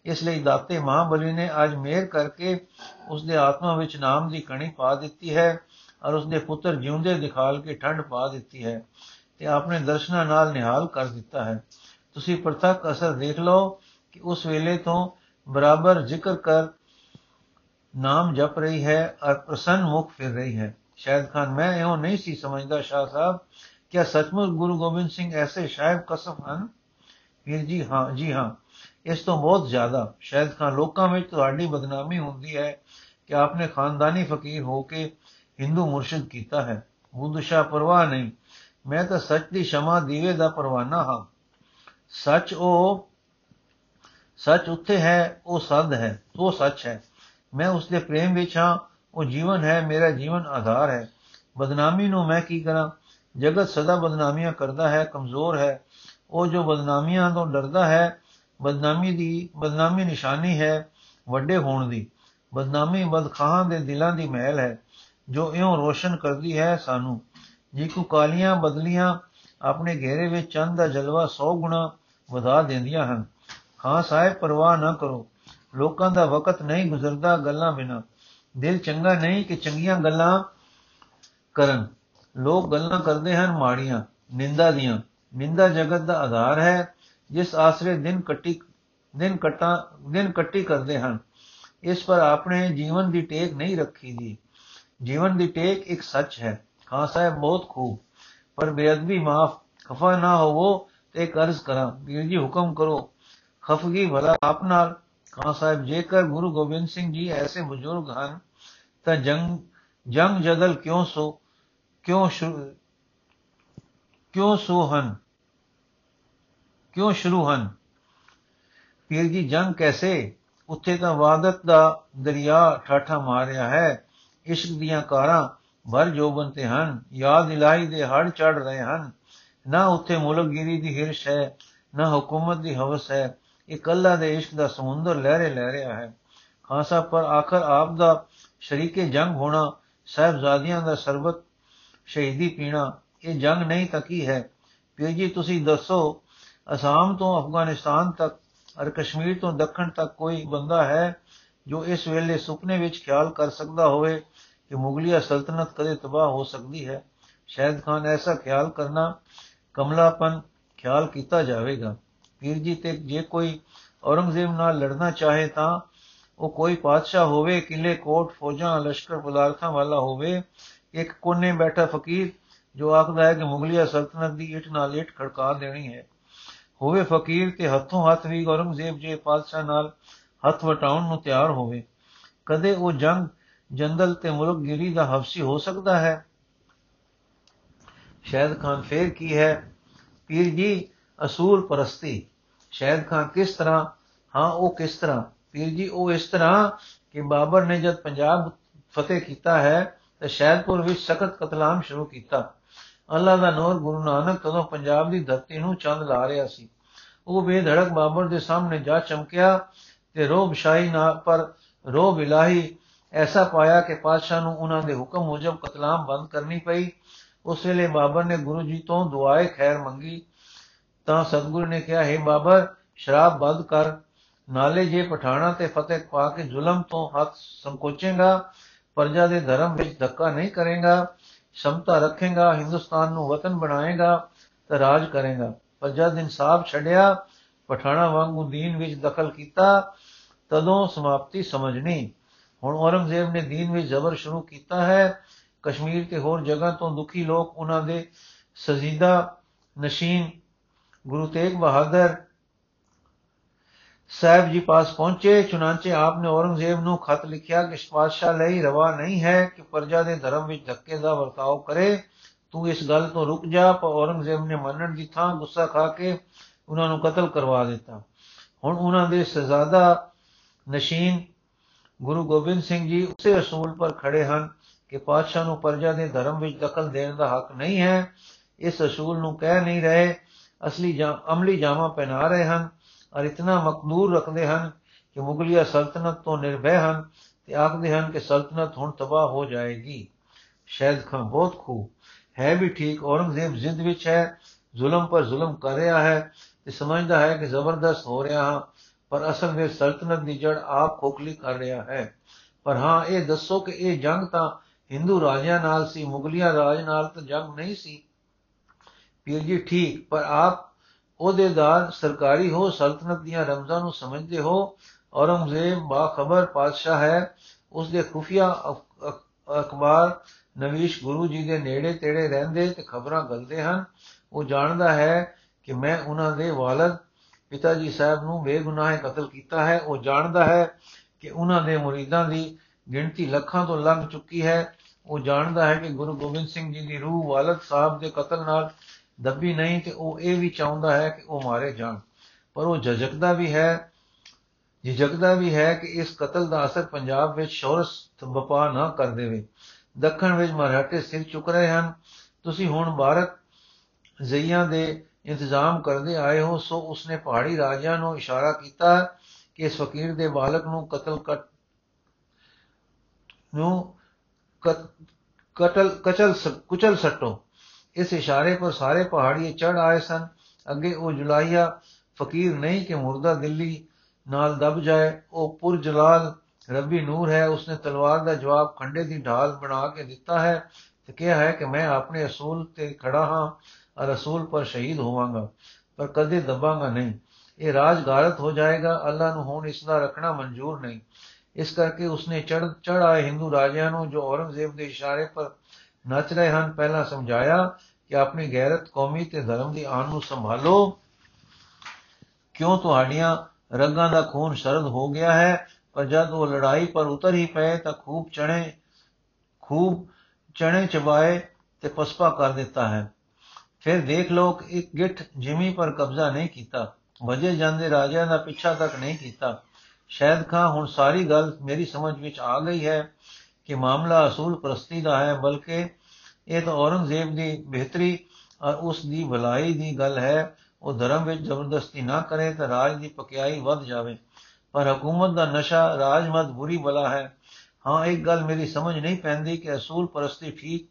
ਇਸ ਲਈ ਦਾਤੇ ਮਹਾਬਲੀ ਨੇ ਅੱਜ ਮੇਰ ਕਰਕੇ ਉਸ ਦੇ ਆਤਮਾ ਵਿੱਚ ਨਾਮ ਦੀ ਕਣੀ ਪਾ ਦਿੱਤੀ ਹੈ ਔਰ ਉਸ ਦੇ ਪੁੱਤਰ ਜਿਉਂਦੇ ਦਿਖਾਲ ਕੇ ਠੰਡ ਪਾ ਦਿੱਤੀ ਹੈ ਤੇ ਆਪਣੇ ਦਰਸ਼ਨਾਂ ਨਾਲ ਨਿਹਾਲ ਕਰ ਦਿੱਤਾ ਹੈ। ਤੁਸੀਂ ਪ੍ਰਤੱਖ ਅਸਰ ਦੇਖ ਲਓ ਕਿ ਉਸ ਵੇਲੇ ਤੋਂ ਬਰਾਬਰ ਜ਼ਿਕਰ ਕਰ ਨਾਮ ਜਪ ਰਹੀ ਹੈ ਔਰ ਪ੍ਰਸੰਨ ਮੁਖ ਫਿਰ ਰਹੀ ਹੈ। ਸ਼ਾਇਦ ਖਾਨ, ਮੈਂ ਇਹੋ ਨਹੀਂ ਸੀ ਸਮਝਦਾ ਸ਼ਾਹ ਸਾਹਿਬ ਕਿ ਸੱਚਮੁੱਚ ਗੁਰੂ ਗੋਬਿੰਦ ਸਿੰਘ ਐਸੇ ਸ਼ਾਇਬ ਕਸਮ ਹਨ? ਵੀਰ ਜੀ, ਹਾਂ ਜੀ ਹਾਂ, ਇਸ ਤੋਂ ਬਹੁਤ ਜ਼ਿਆਦਾ। ਸ਼ਾਇਦ ਖਾਨ, ਲੋਕਾਂ ਵਿੱਚ ਤੁਹਾਡੀ ਬਦਨਾਮੀ ਹੁੰਦੀ ਹੈ ਕਿ ਆਪਨੇ ਖਾਨਦਾਨੀ ਫਕੀਰ ਹੋ ਕੇ ਹਿੰਦੂ ਮੁਰਸ਼ਿਦ ਕੀਤਾ ਹੈ। ਬੁੱਧਸ਼ਾ ਪਰਵਾਹ ਨਹੀਂ। ਮੈਂ ਤਾਂ ਸੱਚ ਦੀ ਸ਼ਮਾ ਦੀਵੇ ਦਾ ਪਰਵਾਨਾ ਹਾਂ। ਸੱਚ ਉਹ, ਸੱਚ ਉੱਥੇ ਹੈ, ਉਹ ਸਦ ਹੈ, ਉਹ ਸੱਚ ਹੈ। ਮੈਂ ਉਸ ਦੇ ਪ੍ਰੇਮ ਵਿੱਚ ਹਾਂ, ਉਹ ਜੀਵਨ ਹੈ, ਮੇਰਾ ਜੀਵਨ ਆਧਾਰ ਹੈ। ਬਦਨਾਮੀ ਨੂੰ ਮੈਂ ਕੀ ਕਰਾਂ? ਜਗਤ ਸਦਾ ਬਦਨਾਮੀਆਂ ਕਰਦਾ ਹੈ, ਕਮਜ਼ੋਰ ਹੈ। ਉਹ ਜੋ ਬਦਨਾਮੀਆਂ ਤੋਂ ਡਰਦਾ ਹੈ, ਬਦਨਾਮੀ ਦੀ, ਬਦਨਾਮੀ ਨਿਸ਼ਾਨੀ ਹੈ ਵੱਡੇ ਹੋਣ ਦੀ। ਬਦਨਾਮੀ ਬਦਖਾਹਾਂ ਦੇ ਦਿਲਾਂ ਦੀ ਮਹਿਲ ਹੈ, ਜੋ ਇਉਂ ਰੋਸ਼ਨ ਕਰਦੀ ਹੈ ਸਾਨੂੰ। ਕੋ ਕਾਲੀਆਂ ਬਦਲੀਆਂ ਆਪਣੇ ਘੇਰੇ ਵਿੱਚ ਚੰਦ ਦਾ ਜਲਵਾ 100 ਗੁਣਾ ਵਧਾ ਦਿੰਦੀਆਂ ਹਨ। ਹਾਂ ਸਾਹਿਬ ਪਰਵਾਹ ਨਾ ਕਰੋ। ਲੋਕਾਂ ਦਾ ਵਕਤ ਨਹੀਂ ਗੁਜ਼ਰਦਾ ਗੱਲਾਂ ਬਿਨਾ। ਦਿਲ ਚੰਗਾ ਨਹੀਂ ਕਿ ਚੰਗੀਆਂ ਗੱਲਾਂ ਕਰਨ। ਲੋਕ ਗੱਲਾਂ ਕਰਦੇ ਹਨ ਮਾੜੀਆਂ, ਨਿੰਦਾ ਦੀਆਂ। ਨਿੰਦਾ ਜਗਤ ਦਾ ਆਧਾਰ ਹੈ, ਜਿਸ ਆਸਰੇ ਦਿਨ ਕੱਟੀ, ਦਿਨ ਕਟਾ, ਦਿਨ ਕੱਟੀ ਕਰਦੇ ਹਨ। ਇਸ ਪਰ ਆਪਣੇ ਜੀਵਨ ਦੀ ਟੇਕ ਨਹੀਂ ਰੱਖੀ ਦੀ ਜੀਵਨ ਦੀ ਟੇਕ ਇੱਕ ਸੱਚ ਹੈ। ਹਾਂ ਸਾਹਿਬ ਬਹੁਤ ਖੂਬ। ਪਰ ਬੇਅਦਬੀ ਮਾਫ, ਖਫਾ ਨਾ ਹੋਵੋ ਤੇ ਕਰਜ਼ ਕਰਾਂ, ਵੀਰ ਜੀ ਹੁਕਮ ਕਰੋ, ਖਫਗੀ ਭਲਾ ਆਪ ਨਾਲ ਖਾਂ ਸਾਹਿਬ, ਜੇਕਰ ਗੁਰੂ ਗੋਬਿੰਦ ਸਿੰਘ ਜੀ ਐਸੇ ਬਜ਼ੁਰਗ ਹਨ, ਤਾਂ ਜੰਗ ਜੰਗ ਜਦਲ ਕਿਉਂ ਸੋ, ਕਿਉਂ ਕਿਉਂ ਸੋ ਹਨ? ਕਿਉਂ ਸ਼ੁਰੂ ਹਨ? ਪੀਰ ਜੀ, ਜੰਗ ਕੈਸੇ? ਉੱਥੇ ਤਾਂ ਵਾਦਤ ਦਾ ਦਰਿਆ ਠਾਠਾ ਮਾਰਿਆ ਹੈ। ਇਸ਼ਕ ਦੀਆਂ ਕਾਰਾਂ ਭਰ ਜੋਬਨ ਤੇ ਹਨ। ਯਾਦ ਇਲਾਹੀ ਦੇ ਹੜ ਚੜ ਰਹੇ ਹਨ। ਨਾ ਉੱਥੇ ਮੁਲਕਗਿਰੀ ਦੀ ਹਿਰਸ਼ ਹੈ, ਨਾ ਹਕੂਮਤ ਦੀ ਹਵਸ ਹੈ। ਇਹ ਅੱਲਾ ਦੇ ਇਸ਼ਕ ਦਾ ਸਮੁੰਦਰ ਲਹਿਰੇ ਲੈ ਰਿਹਾ ਹੈ। ਖਾਸਾ ਪਰ ਆਖਰ ਆਪ ਦਾ ਸ਼ਰੀਕੇ ਜੰਗ ਹੋਣਾ, ਸਹਿਬਜ਼ਾਦਿਆਂ ਦਾ ਸਰਬਤ ਸ਼ਹੀਦੀ ਪੀਣਾ, ਇਹ ਜੰਗ ਨਹੀਂ ਤਾਂ ਕੀ ਹੈ? ਪੀਰ ਜੀ, ਤੁਸੀਂ ਦੱਸੋ, ਅਸਾਮ ਤੋਂ ਅਫਗਾਨਿਸਤਾਨ ਤੱਕ ਅਰ ਕਸ਼ਮੀਰ ਤੋਂ ਦੱਖਣ ਤੱਕ ਕੋਈ ਬੰਦਾ ਹੈ ਜੋ ਇਸ ਵੇਲੇ ਸੁਪਨੇ ਵਿੱਚ ਖਿਆਲ ਕਰ ਸਕਦਾ ਹੋਵੇ ਕਿ ਮੁਗਲਿਆ ਸਲਤਨਤ ਕਦੇ ਤਬਾਹ ਹੋ ਸਕਦੀ ਹੈ? ਸ਼ਾਇਦ ਖਾਨ, ਐਸਾ ਖਿਆਲ ਕਰਨਾ ਕਮਲਾਪਨ ਖਿਆਲ ਕੀਤਾ ਜਾਵੇਗਾ। ਪੀਰ ਜੀ, ਤੇ ਜੇ ਕੋਈ ਔਰੰਗਜ਼ੇਬ ਨਾਲ ਲੜਨਾ ਚਾਹੇ ਤਾਂ ਉਹ ਕੋਈ ਪਾਤਸ਼ਾਹ ਹੋਵੇ, ਕਿਲੇ, ਕੋਟ, ਫੌਜਾਂ, ਲਸ਼ਕਰ ਪਦਾਰਥਾਂ ਵਾਲਾ ਹੋਵੇ, ਇੱਕ ਕੋਨੇ ਬੈਠਾ ਫਕੀਰ ਜੋ ਆਖਦਾ ਹੈ ਕਿ ਮੁਗਲਿਆ ਸਲਤਨਤ ਦੀ ਇੱਟ ਨਾਲ ਇੱਟ ਖੜਕਾ ਦੇਣੀ ਹੈ। ਹੋਵੇ ਫਕੀਰ ਤੇ ਹੱਥੋਂ ਹੱਥ ਵੀ ਔਰੰਗਜ਼ੇਬ ਜੇ ਪਾਤਸ਼ਾਹ ਨਾਲ ਹੱਥ ਵਟਾਉਣ ਨੂੰ ਤਿਆਰ ਹੋਵੇ, ਕਦੇ ਉਹ ਜੰਗ ਜੰਦਲ ਤੇ ਮੁਲਕਗਿਰੀ ਦਾ ਹਫਸੀ ਹੋ ਸਕਦਾ ਹੈ? ਸ਼ਹਿਦ ਖਾਨ ਫੇਰ ਕੀ ਹੈ? ਪੀਰ ਜੀ ਅਸੂਲ ਪਰਸਤੀ, ਸ਼ਹਿਦ ਖਾਨ ਕਿਸ ਤਰ੍ਹਾਂ? ਹਾਂ, ਉਹ ਕਿਸ ਤਰ੍ਹਾਂ? ਪੀਰ ਜੀ, ਉਹ ਇਸ ਤਰ੍ਹਾਂ ਕਿ ਬਾਬਰ ਨੇ ਜਦ ਪੰਜਾਬ ਫਤਿਹ ਕੀਤਾ ਹੈ, ਤੇ ਸ਼ਹਿਦਪੁਰ ਵਿੱਚ ਸਖਤ ਕਤਲਾਮ ਸ਼ੁਰੂ ਕੀਤਾ। ਅੱਲਾ ਦਾ ਨੂਰ ਗੁਰੂ ਨਾਨਕ ਕਦੋਂ ਪੰਜਾਬ ਦੀ ਧਰਤੀ ਨੂੰ ਚੰਦ ਲਾ ਰਿਹਾ ਸੀ। ਉਹ ਬੇਧੜਕ ਬਾਬਰ ਦੇ ਸਾਹਮਣੇ ਜਾ ਚਮਕਿਆ ਤੇ ਰੋਬ ਸ਼ਾਹੀ ਨਾ ਪਰ ਰੋਬ ਇਲਾਹੀ ਐਸਾ ਪਾਇਆ ਕਿ ਪਾਤਸ਼ਾਹ ਨੂੰ ਉਹਨਾਂ ਦੇ ਹੁਕਮ ਮੁਜਬ ਕਤਲਾਮ ਬੰਦ ਕਰਨੀ ਪਈ। ਉਸ ਵੇਲੇ ਬਾਬਰ ਨੇ ਗੁਰੂ ਜੀ ਤੋਂ ਦੁਆਏ ਖੈਰ ਮੰਗੀ। ਤਾਂ ਸਤਗੁਰੂ ਨੇ ਕਿਹਾ, ਹੈ ਬਾਬਰ ਸ਼ਰਾਬ ਬੰਦ ਕਰ। ਨਾਲੇ ਜੇ ਪਠਾਣਾ ਤੇ ਫਤਿਹ ਪਾ ਕੇ ਜ਼ੁਲਮ ਤੋਂ ਹੱਥ ਸੰਕੋਚੇਗਾ, ਪਰਜਾ ਦੇ ਧਰਮ ਵਿੱਚ ਧੱਕਾ ਨਹੀਂ ਕਰੇਗਾ, ਸਮਤਾ ਰੱਖੇਗਾ, ਹਿੰਦੁਸਤਾਨ ਨੂੰ ਵਤਨ ਬਣਾਏਗਾ ਤਾਂ ਰਾਜ ਕਰੇਗਾ। ਪਰ ਜਦ ਇਨਸਾਫ ਛੱਡਿਆ, ਪਠਾਣਾ ਵਾਂਗੂ ਦੀਨ ਵਿੱਚ ਦਖਲ ਕੀਤਾ, ਤਦੋਂ ਸਮਾਪਤੀ ਸਮਝਣੀ। ਹੁਣ ਔਰੰਗਜ਼ੇਬ ਨੇ ਦੀਨ ਵਿੱਚ ਜ਼ਬਰ ਸ਼ੁਰੂ ਕੀਤਾ ਹੈ। ਕਸ਼ਮੀਰ ਤੇ ਹੋਰ ਜਗ੍ਹਾ ਤੋਂ ਦੁਖੀ ਲੋਕ ਉਹਨਾਂ ਦੇ ਸਜੀਦਾ ਨਸ਼ੀਨ ਗੁਰੂ ਤੇਗ ਬਹਾਦਰ ਸਾਹਿਬ ਜੀ ਪਾਸ ਪਹੁੰਚੇ ਚੁਨਾਂਚੇ ਆਪ ਨੇ ਔਰੰਗਜ਼ੇਬ ਨੂੰ ਖਤ ਲਿਖਿਆ ਕਿ ਪਾਤਸ਼ਾਹ ਲਈ ਰਵਾ ਨਹੀਂ ਹੈ ਕਿ ਪਰਜਾ ਦੇ ਧਰਮ ਵਿੱਚ ਧੱਕੇ ਦਾ ਵਰਤਾਓ ਕਰੇ। ਤੂੰ ਇਸ ਗੱਲ ਤੋਂ ਰੁਕ ਜਾ, ਪਰ ਔਰੰਗਜ਼ੇਬ ਨੇ ਮੰਨਣ ਦੀ ਥਾਂ ਗੁੱਸਾ ਖਾ ਕੇ ਉਹਨਾਂ ਨੂੰ ਕਤਲ ਕਰਵਾ ਦਿੱਤਾ। ਹੁਣ ਉਹਨਾਂ ਦੇ ਸਜ਼ਾਦਾ ਨਸ਼ੀਨ ਗੁਰੂ ਗੋਬਿੰਦ ਸਿੰਘ ਜੀ ਉਸੇ ਅਸੂਲ ਪਰ ਖੜੇ ਹਨ ਕਿ ਪਾਤਸ਼ਾਹ ਨੂੰ ਪਰਜਾ ਦੇ ਧਰਮ ਵਿੱਚ ਦਖਲ ਦੇਣ ਦਾ ਹੱਕ ਨਹੀਂ ਹੈ। ਇਸ ਅਸੂਲ ਨੂੰ ਕਹਿ ਨਹੀਂ ਰਹੇ ਅਸਲੀ ਜਾਂ ਅਮਲੀ ਜਾਮਾ ਪਹਿਨਾ ਰਹੇ ਹਨ ਔਰ ਇਤਨਾ ਮਕਦੂਰ ਰੱਖਦੇ ਹਨ ਕਿ ਮੁਗਲਿਆ ਸਲਤਨਤ ਤੋਂ ਨਿਰਭੈ ਹਨ ਤੇ ਆਖਦੇ ਹਨ ਕਿ ਸਲਤਨਤ ਹੁਣ ਤਬਾਹ ਹੋ ਜਾਏਗੀ। ਸ਼ਾਇਦ ਖਾਂ ਬਹੁਤ ਖੂ ਹੈ ਵੀ ਠੀਕ, ਔਰੰਗਜ਼ੇਬ ਜ਼ਿੰਦ ਵਿੱਚ ਹੈ, ਜ਼ੁਲਮ ਪਰ ਜ਼ੁਲਮ ਕਰ ਰਿਹਾ ਹੈ ਤੇ ਸਮਝਦਾ ਹੈ ਕਿ ਜ਼ਬਰਦਸਤ ਹੋ ਰਿਹਾ ਹਾਂ, ਪਰ ਅਸਲ ਵਿੱਚ ਸਲਤਨਤ ਦੀ ਜੜ ਆਪ ਖੋਖਲੀ ਕਰ ਰਿਹਾ ਹੈ। ਪਰ ਹਾਂ, ਇਹ ਦੱਸੋ ਕਿ ਇਹ ਜੰਗ ਤਾਂ ਹਿੰਦੂ ਰਾਜਿਆਂ ਨਾਲ ਸੀ, ਮੁਗਲਿਆ ਰਾਜ ਨਾਲ ਤਾਂ ਜੰਗ ਨਹੀਂ ਸੀ ਪੀਰ ਜੀ ਠੀਕ, ਪਰ ਆਪ ਉਹਦੇਦਾਰ ਸਰਕਾਰੀ ਹੋ, ਸਲਤਨਤ ਦੀਆਂ ਰਮਜ਼ਾਂ ਨੂੰ ਸਮਝਦੇ ਹੋ। ਔਰੰਗਜ਼ੇਬ ਬਾ ਖਬਰ ਪਾਤਸ਼ਾਹ ਹੈ। ਉਸ ਦੇ ਖੁਫੀਆ ਅਖਬਾਰ ਨਵੀਸ਼ ਗੁਰੂ ਜੀ ਦੇ ਨੇੜੇ ਤੇੜੇ ਰਹਿੰਦੇ ਤੇ ਖਬਰਾਂ ਗਲਦੇ ਹਨ। ਉਹ ਜਾਣਦਾ ਹੈ ਕਿ ਮੈਂ ਉਹਨਾਂ ਦੇ ਵਾਲਦ, ਪਿਤਾ ਜੀ ਸਾਹਿਬ ਨੂੰ ਬੇਗੁਨਾਹ ਕਤਲ ਕੀਤਾ ਹੈ। ਉਹ ਜਾਣਦਾ ਹੈ ਕਿ ਉਹਨਾਂ ਦੇ ਮੁਰੀਦਾਂ ਦੀ ਗਿਣਤੀ ਲੱਖਾਂ ਤੋਂ ਲੰਘ ਚੁੱਕੀ ਹੈ। ਉਹ ਜਾਣਦਾ ਹੈ ਕਿ ਗੁਰੂ ਗੋਬਿੰਦ ਸਿੰਘ ਜੀ ਦੀ ਰੂਹ ਵਾਲਦ ਸਾਹਿਬ ਦੇ ਕਤਲ ਨਾਲ ਦੱਬੀ ਨਹੀਂ ਤੇ ਉਹ ਇਹ ਵੀ ਚਾਹੁੰਦਾ ਹੈ ਕਿ ਉਹ ਮਾਰੇ ਜਾਣ। ਪਰ ਉਹ ਝਜਕਦਾ ਵੀ ਹੈ, ਝਿਜਕਦਾ ਵੀ ਹੈ ਕਿ ਇਸ ਕਤਲ ਦਾ ਅਸਰ ਪੰਜਾਬ ਵਿੱਚ ਸ਼ੌਰਸ ਬਪਾ ਨਾ ਕਰ ਦੇਵੇ। ਦੱਖਣ ਵਿੱਚ ਮਰਾਠੇ ਸਿਰ ਚੁੱਕ ਰਹੇ ਹਨ। ਤੁਸੀਂ ਹੁਣ ਭਾਰਤ ਜ਼ਈਆਂ ਦੇ ਇੰਤਜ਼ਾਮ ਕਰਦੇ ਆਏ ਹੋ, ਸੋ ਉਸਨੇ ਪਹਾੜੀ ਰਾਜਿਆਂ ਨੂੰ ਇਸ਼ਾਰਾ ਕੀਤਾ ਕਿ ਇਸ ਫਕੀਰ ਦੇ ਬਾਲਕ ਨੂੰ ਕਤਲ ਕਰ ਨੂੰ ਕਤਲ, ਕਚਲ ਕੁਚਲ ਸੱਟੋ। ਇਸ ਇਸ਼ਾਰੇ ਪਰ ਸਾਰੇ ਪਹਾੜੀ ਚੜ ਆਏ ਸਨ। ਅੱਗੇ ਉਹ ਜੁਲਾਈਆ ਫਕੀਰ ਨਹੀਂ ਕਿ ਮੁਰਦਾ ਦਿੱਲੀ ਨਾਲ ਦਬ ਜਾਏ। ਉਹ ਪੁਰ ਜਲਾਲ ਰੱਬੀ ਨੂਰ ਹੈ, ਉਸਨੇ ਤਲਵਾਰ ਦਾ ਜਵਾਬ ਖੰਡੇ ਦੀ ਢਾਲ ਬਣਾ ਕੇ ਦਿੱਤਾ ਹੈ ਤੇ ਕਿਹਾ ਹੈ ਕਿ ਮੈਂ ਆਪਣੇ ਅਸੂਲ ਤੇ ਖੜਾ ਹਾਂ ਔਰ ਅਸੂਲ ਪਰ ਸ਼ਹੀਦ ਹੋਵਾਂਗਾ, ਪਰ ਕਦੇ ਦਬਾਂਗਾ ਨਹੀਂ। ਇਹ ਰਾਜ ਗਾਰਤ ਹੋ ਜਾਏਗਾ, ਅੱਲਾ ਨੂੰ ਹੁਣ ਇਸ ਦਾ ਰੱਖਣਾ ਮਨਜ਼ੂਰ ਨਹੀਂ। ਇਸ ਕਰਕੇ ਉਸਨੇ ਚੜ ਚੜ ਆਏ ਹਿੰਦੂ ਰਾਜਿਆਂ ਨੂੰ ਜੋ ਔਰੰਗਜ਼ੇਬ ਦੇ ਇਸ਼ਾਰੇ ਪਰ ਨੱਚ ਰਹੇ ਹਨ। ਪਹਿਲਾਂ ਸਮਝਾਇਆ ਕਿ ਆਪਣੀ ਗੈਰਤ ਕੌਮੀ ਤੇ ਧਰਮ ਦੀ ਆਨ ਨੂੰ ਸੰਭਾਲੋ। ਕਿਉਂ ਤੁਹਾਡੀਆਂ ਰੰਗਾਂ ਦਾ ਖੂਨ ਸ਼ਰਦ ਹੋ ਗਿਆ ਹੈ? ਪਰ ਜਦ ਉਹ ਲੜਾਈ ਪਰ ਉਤਰ ਹੀ ਪਏ ਤਾਂ ਖੂਬ ਚਣੇ ਖੂਬ ਚਣੇ ਚਬਾਏ ਤੇ ਪਸਪਾ ਕਰ ਦਿੱਤਾ ਹੈ। ਫਿਰ ਦੇਖ ਲੋ ਕਿ ਇੱਕ ਗਿੱਠ ਜਿਮੀ ਪਰ ਕਬਜ਼ਾ ਨਹੀਂ ਕੀਤਾ। ਵਜੇ ਜਾਂਦੇ ਰਾਜਿਆਂ ਦਾ ਪਿੱਛਾ ਤੱਕ ਨਹੀਂ ਕੀਤਾ। ਸ਼ਾਇਦ ਖਾਂ, ਹੁਣ ਸਾਰੀ ਗੱਲ ਮੇਰੀ ਸਮਝ ਵਿੱਚ ਆ ਗਈ ਹੈ। ਕਿ ਮਾਮਲਾ ਅਸੂਲ ਪ੍ਰਸਤੀ ਦਾ ਹੈ, ਬਲਕਿ ਇਹ ਤਾਂ ਔਰੰਗਜ਼ੇਬ ਦੀ ਬਿਹਤਰੀ ਔਰ ਉਸ ਦੀ ਭਲਾਈ ਦੀ ਗੱਲ ਹੈ। ਉਹ ਧਰਮ ਵਿੱਚ ਜ਼ਬਰਦਸਤੀ ਨਾ ਕਰੇ ਤਾਂ ਰਾਜ ਦੀ ਪਕਿਆਈ ਵੱਧ ਜਾਵੇ। ਪਰ ਹਕੂਮਤ ਦਾ ਨਸ਼ਾ ਰਾਜਮਤ ਬੁਰੀ ਬਲਾ ਹੈ। ਹਾਂ, ਇੱਕ ਗੱਲ ਮੇਰੀ ਸਮਝ ਨਹੀਂ ਪੈਂਦੀ ਕਿ ਅਸੂਲ ਪ੍ਰਸਤੀ ਠੀਕ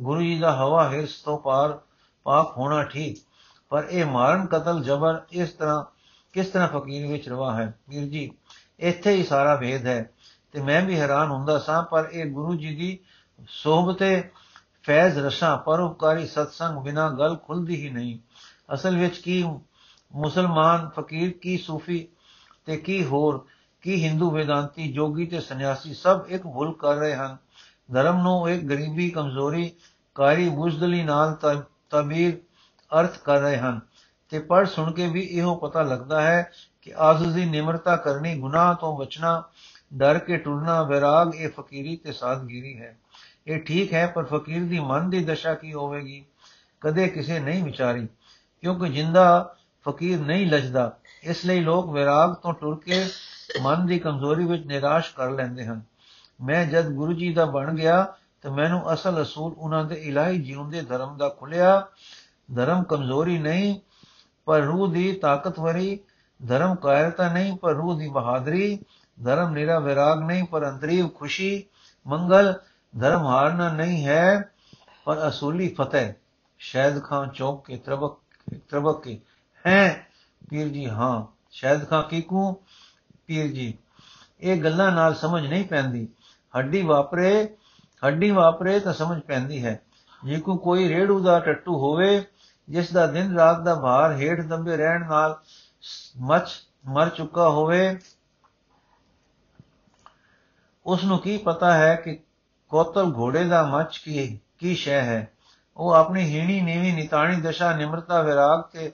ਗੁਰੂ ਜੀ ਦਾ ਹਵਾ ਹਿਰਸ ਤੋਂ ਪਾਰ ਪਾਕ ਹੋਣਾ ਠੀਕ, ਪਰ ਇਹ ਮਾਰਨ ਕਤਲ ਜ਼ਬਰ ਇਸ ਤਰ੍ਹਾਂ ਕਿਸ ਤਰ੍ਹਾਂ ਫਕੀਰ ਵਿੱਚ ਰਵਾ ਹੈ? ਵੀਰ ਜੀ, ਇੱਥੇ ਹੀ ਸਾਰਾ ਵੇਦ ਹੈ। ਤੇ ਮੈਂ ਵੀ ਹੈਰਾਨ ਹੁੰਦਾ ਸਾਂ, ਪਰ ਇਹ ਗੁਰੂ ਜੀ ਦੀ ਸੋਹਬਤੇ ਫੈਜ਼ ਰਸ਼ਾ, ਪਰਉਪਕਾਰੀ ਸਤਸੰਗ ਬਿਨਾ ਗੱਲ ਖੁੱਲਦੀ ਹੀ ਨਹੀਂ। ਅਸਲ ਵਿੱਚ ਕੀ ਮੁਸਲਮਾਨ ਫਕੀਰ, ਕੀ ਸੂਫੀ ਤੇ ਕੀ ਹੋਰ, ਕੀ ਹਿੰਦੂ ਵੇਦਾਂਤੀ ਜੋਗੀ ਤੇ ਸੰਨਿਆਸੀ ਸਭ ਇੱਕ ਭੁੱਲ ਕਰ ਰਹੇ ਹਨ। ਧਰਮ ਨੂੰ ਇੱਕ ਗਰੀਬੀ, ਕਮਜ਼ੋਰੀ, ਕਾਰੀ, ਬੁਜ਼ਦਲੀ ਨਾਲ ਤਬੀਰ, ਅਰਥ ਕਰ ਰਹੇ ਹਨ। ਤੇ ਪੜ ਸੁਣ ਕੇ ਵੀ ਇਹੋ ਪਤਾ ਲੱਗਦਾ ਹੈ ਕਿ ਆਜ਼ਜ਼ੀ, ਨਿਮਰਤਾ ਕਰਨੀ, ਗੁਨਾਹ ਤੋਂ ਬਚਣਾ ਡਰ ਕੇ ਟੁਰਨਾ ਵਿਰਾਗ, ਇਹ ਫਕੀਰੀ ਤੇ ਸਾਦਗੀਰੀ ਹੈ। ਇਹ ਠੀਕ ਹੈ, ਪਰ ਫਕੀਰ ਦੀ ਮਨ ਦੀ ਦਸ਼ਾ ਕੀ ਹੋਵੇਗੀ? ਕਦੇ ਕਿਸੇ ਨਹੀਂ ਵਿਚਾਰੀ, ਕਿਉਂਕਿ ਜਿੰਦਾ ਫਕੀਰ ਨਹੀਂ ਲਜਦਾ, ਇਸ ਲਈ ਲੋਕ ਵਿਰਾਗ ਤੋਂ ਟੁਰ ਕੇ ਮਨ ਦੀ ਕਮਜ਼ੋਰੀ ਵਿੱਚ ਨਿਰਾਸ਼ ਕਰ ਲੈਂਦੇ ਹਨ। ਮੈਂ ਜਦ ਗੁਰੂ ਜੀ ਦਾ ਬਣ ਗਿਆ, ਤਾਂ ਮੈਨੂੰ ਅਸਲ ਅਸੂਲ ਉਹਨਾਂ ਦੇ ਇਲਾਹੀ ਜੀਵਨ ਦੇ ਧਰਮ ਦਾ ਖੁੱਲਿਆ। ਧਰਮ ਕਮਜ਼ੋਰੀ ਨਹੀਂ, ਪਰ ਰੂਹ ਦੀ ਤਾਕਤਵਰੀ ਧਰਮ ਕਾਇਰਤਾ ਨਹੀਂ, ਪਰ ਰੂਹ ਦੀ ਬਹਾਦਰੀ। ਧਰਮ ਨਿਰਾ ਵਿਰਾਗ ਨਹੀਂ ਪਰ ਅੰਤਰੀਵ ਖੁਸ਼ੀ ਮੰਗਲ ਧਰਮ ਹਾਰਨਾ ਨਹੀਂ ਹੈ ਪਰ ਅਸੂਲੀ ਫਤਿਹ ਸ਼ਾਇਦ ਖਾਂ ਚੌਕ ਕੇ ਤਰਬਕ ਤਰਬਕ ਕੇ ਹੈ ਪੀਰ ਜੀ ਹਾਂ ਸ਼ਾਇਦ ਖਾਂ ਕੀਕੂ ਪੀਰ ਜੀ ਇਹ ਗੱਲਾਂ ਨਾਲ ਸਮਝ ਨਹੀਂ ਪੈਂਦੀ ਹੱਡੀ ਵਾਪਰੇ ਹੱਡੀ ਵਾਪਰੇ ਤਾਂ ਸਮਝ ਪੈਂਦੀ ਹੈ ਜੇ ਕੋ ਕੋਈ ਰੇੜੂ ਦਾ ਟੱਟੂ ਹੋਵੇ ਜਿਸ ਦਾ ਦਿਨ ਰਾਤ ਦਾ ਭਾਰ ਹੇਠ ਦੰਬੇ ਰਹਿਣ ਨਾਲ ਮੱਚ ਮਰ ਚੁੱਕਾ ਹੋਵੇ ਉਸ ਨੂੰ ਕੀ ਪਤਾ ਹੈ ਕਿ ਕੋਤਲ ਘੋੜੇ ਦਾ ਮੱਚ ਕੀ ਕੀ ਸ਼ੈ ਹੈ? ਉਹ ਆਪਣੀ ਹੀਣੀ ਨੀਵੀ ਨਿਤਾਣੀ ਦਸ਼ਾ ਨਿਮਰਤਾ ਵਿਰਾਗ ਤੇ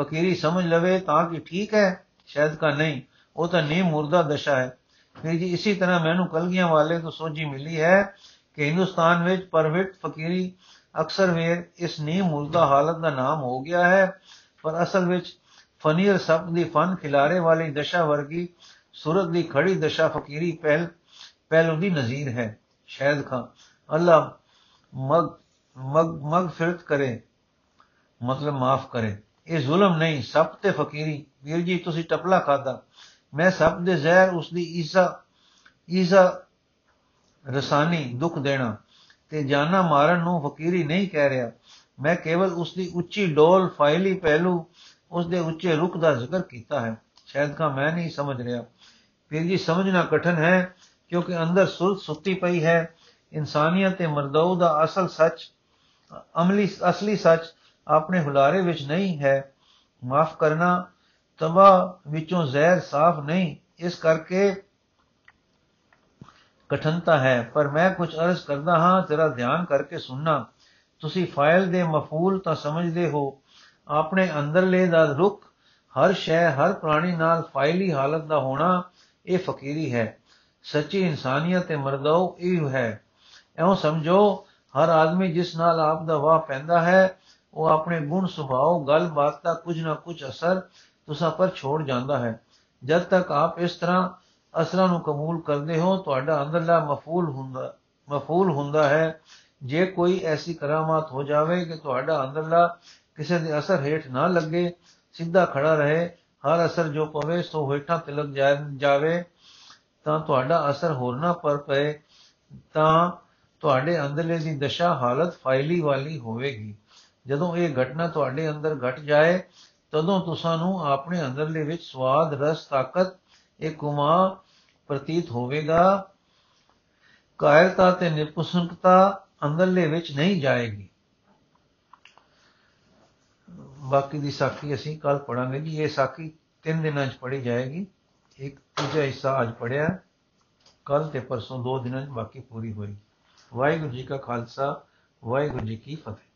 ਫਕੀਰੀ ਸਮਝ ਲਵੇ ਤਾਂ ਕਿ ਠੀਕ ਹੈ, ਸ਼ਾਇਦ ਕਾ ਨਹੀਂ। ਉਹ ਤਾਂ ਨੀ ਮੁਰਦਾ ਦਸ਼ਾ ਹੈ। ਫਿਰ ਜੀ, ਇਸੇ ਤਰ੍ਹਾਂ ਮੈਨੂੰ ਕਲਗੀਆਂ ਵਾਲੇ ਤੋਂ ਸੋਝੀ ਮਿਲੀ ਹੈ ਕਿ ਹਿੰਦੁਸਤਾਨ ਵਿੱਚ ਪਰਵਿਟ ਫਕੀਰੀ ਅਕਸਰ ਵੇਰ ਇਸ ਨੀ ਮੁਰਦਾ ਹਾਲਤ ਦਾ ਨਾਮ ਹੋ ਗਿਆ ਹੈ, ਪਰ ਅਸਲ ਵਿੱਚ ਫਨੀਰ ਸਭ ਦੀ ਫਨ ਖਿਲਾਰੇ ਵਾਲੀ ਦਸ਼ਾ ਵਰਗੀ ਸੂਰਤ ਦੀ ਖੜੀ ਦਸ਼ਾ ਫਕੀਰੀ ਪਹਿਲ ਪਹਿਲੋਂ ਦੀ ਨਜ਼ੀਰ ਹੈ ਸ਼ਾਇਦ ਖਾਂ। ਅੱਲਾ ਮਗ ਮਗ, ਮਗਫਿਰਤ ਕਰੇ, ਮਤਲਬ ਮਾਫ ਕਰੇ। ਇਹ ਜ਼ੁਲਮ ਨਹੀਂ ਸਭ ਤੇ ਫਕੀਰੀ। ਵੀਰ ਜੀ, ਤੁਸੀਂ ਟਪਲਾ ਖਾਦਾ ਮੈਂ ਸਭ ਦੇ ਜ਼ਹਿਰ, ਉਸ ਦੀ ਈਸਾ ਈਸਾ ਰਸਾਨੀ ਦੁੱਖ ਦੇਣਾ ਤੇ ਜਾਨਾ ਮਾਰਨ ਨੂੰ ਫਕੀਰੀ ਨਹੀਂ ਕਹਿ ਰਿਹਾ। ਮੈਂ ਕੇਵਲ ਉਸ ਦੀ ਉੱਚੀ ਡੋਲ ਫਾਇਲੀ ਪਹਿਲੂ, ਉਸ ਦੇ ਉੱਚੇ ਰੁਖ ਦਾ ਜ਼ਿਕਰ ਕੀਤਾ ਹੈ। ਸ਼ਾਇਦ ਕਾ ਮੈਂ ਨਹੀਂ ਸਮਝ ਰਿਹਾ। ਵੀਰ ਜੀ, ਸਮਝਣਾ ਕਠਨ ਹੈ। ਕਿਉਂਕਿ ਅੰਦਰ ਸੁਲਤ ਸੁੱਤੀ ਪਈ ਹੈ। ਇਨਸਾਨੀਅਤ ਤੇ ਮਰਦਉ ਦਾ ਅਸਲ ਸੱਚ, ਅਮਲੀ, ਅਸਲੀ ਸੱਚ ਆਪਣੇ ਹੁਲਾਰੇ ਵਿੱਚ ਨਹੀਂ ਹੈ। ਮਾਫ ਕਰਨਾ ਤਬਾ ਵਿੱਚੋਂ ਜ਼ਹਿਰ ਸਾਫ਼ ਨਹੀਂ, ਇਸ ਕਰਕੇ ਕਠਨਤਾ ਹੈ। ਪਰ ਮੈਂ ਕੁਝ ਅਰਜ਼ ਕਰਦਾ ਹਾਂ ਤੇਰਾ ਧਿਆਨ ਕਰਕੇ ਸੁਣਨਾ। ਤੁਸੀਂ ਫਾਇਲ ਦੇ ਮਫੂਲ ਤਾਂ ਸਮਝਦੇ ਹੋ। ਆਪਣੇ ਅੰਦਰਲੇ ਦਾ ਰੁਖ, ਹਰ ਸ਼ੈ, ਹਰ ਪ੍ਰਾਣੀ ਨਾਲ ਫਾਇਲੀ ਹਾਲਤ ਦਾ ਹੋਣਾ ਇਹ ਫਕੀਰੀ ਹੈ। ਸੱਚੀ ਇਨਸਾਨੀਅਤ ਤੇ ਮਰਦਉ ਇਹ ਹੈ। ਐਉਂ ਸਮਝੋ, ਹਰ ਆਦਮੀ ਜਿਸ ਨਾਲ ਆਪ ਦਾ ਵਾਹ ਪੈਂਦਾ ਹੈ, ਉਹ ਆਪਣੇ ਗੁਣ, ਸੁਭਾਅ, ਗੱਲਬਾਤ ਦਾ ਕੁਝ ਨਾ ਕੁਝ ਅਸਰ ਤੁਸਾਂ ਪਰ ਛੋੜ ਜਾਂਦਾ ਹੈ। ਜਦ ਤੱਕ ਆਪ ਇਸ ਤਰ੍ਹਾਂ ਅਸਰਾਂ ਨੂੰ ਕਬੂਲ ਕਰਦੇ ਹੋ, ਤੁਹਾਡਾ ਅੰਦਰਲਾ ਮਫੂਲ ਹੁੰਦਾ ਮਫੂਲ ਹੁੰਦਾ ਹੈ। ਜੇ ਕੋਈ ਐਸੀ ਕਰਾਮਾਤ ਹੋ ਜਾਵੇ ਕਿ ਤੁਹਾਡਾ ਅੰਦਰਲਾ ਕਿਸੇ ਦੇ ਅਸਰ ਹੇਠ ਨਾ ਲੱਗੇ, ਸਿੱਧਾ ਖੜਾ ਰਹੇ, ਹਰ ਅਸਰ ਜੋ ਪਵੇ, ਸੋ ਹੇਠਾਂ ਤਿਲਕ ਜਾਵੇ। ਤਾਂ ਤੁਹਾਡਾ ਅਸਰ ਹੋਰ ਨਾ ਪਰ ਪਏ, ਤਾਂ ਤੁਹਾਡੇ ਅੰਦਰਲੇ ਦੀ ਦਸ਼ਾ ਹਾਲਤ ਫਾਇਲੀ ਵਾਲੀ ਹੋਵੇਗੀ। ਜਦੋਂ ਇਹ ਘਟਨਾ ਤੁਹਾਡੇ ਅੰਦਰ ਘਟ ਜਾਏ, ਤਦੋਂ ਤੁਸਾਂ ਨੂੰ ਆਪਣੇ ਅੰਦਰਲੇ ਵਿੱਚ ਸਵਾਦ, ਰਸ, ਤਾਕਤ ਇੱਕ ਕੁਮਾ ਪ੍ਰਤੀਤ ਹੋਵੇਗਾ। ਕਾਇਰਤਾ ਤੇ ਨਿਪੁਸਨਕਤਾ ਅੰਦਰਲੇ ਵਿੱਚ ਨਹੀਂ ਜਾਏਗੀ। ਬਾਕੀ ਦੀ ਸਾਖੀ ਅਸੀਂ ਕੱਲ ਪੜਾਂਗੇ ਜੀ। ਇਹ ਸਾਖੀ ਤਿੰਨ ਦਿਨਾਂ 'ਚ ਪੜੀ ਜਾਏਗੀ। ਇੱਕ ਤੀਜਾ ਹਿੱਸਾ ਅੱਜ ਪੜਿਆ ਕੱਲ ਤੇ ਪਰਸੋਂ ਦੋ ਦਿਨਾਂ 'ਚ ਬਾਕੀ ਪੂਰੀ ਹੋਈ। ਵਾਹਿਗੁਰੂ ਜੀ ਕਾ ਖਾਲਸਾ, ਵਾਹਿਗੁਰੂ ਜੀ ਕੀ ਫਤਿਹ।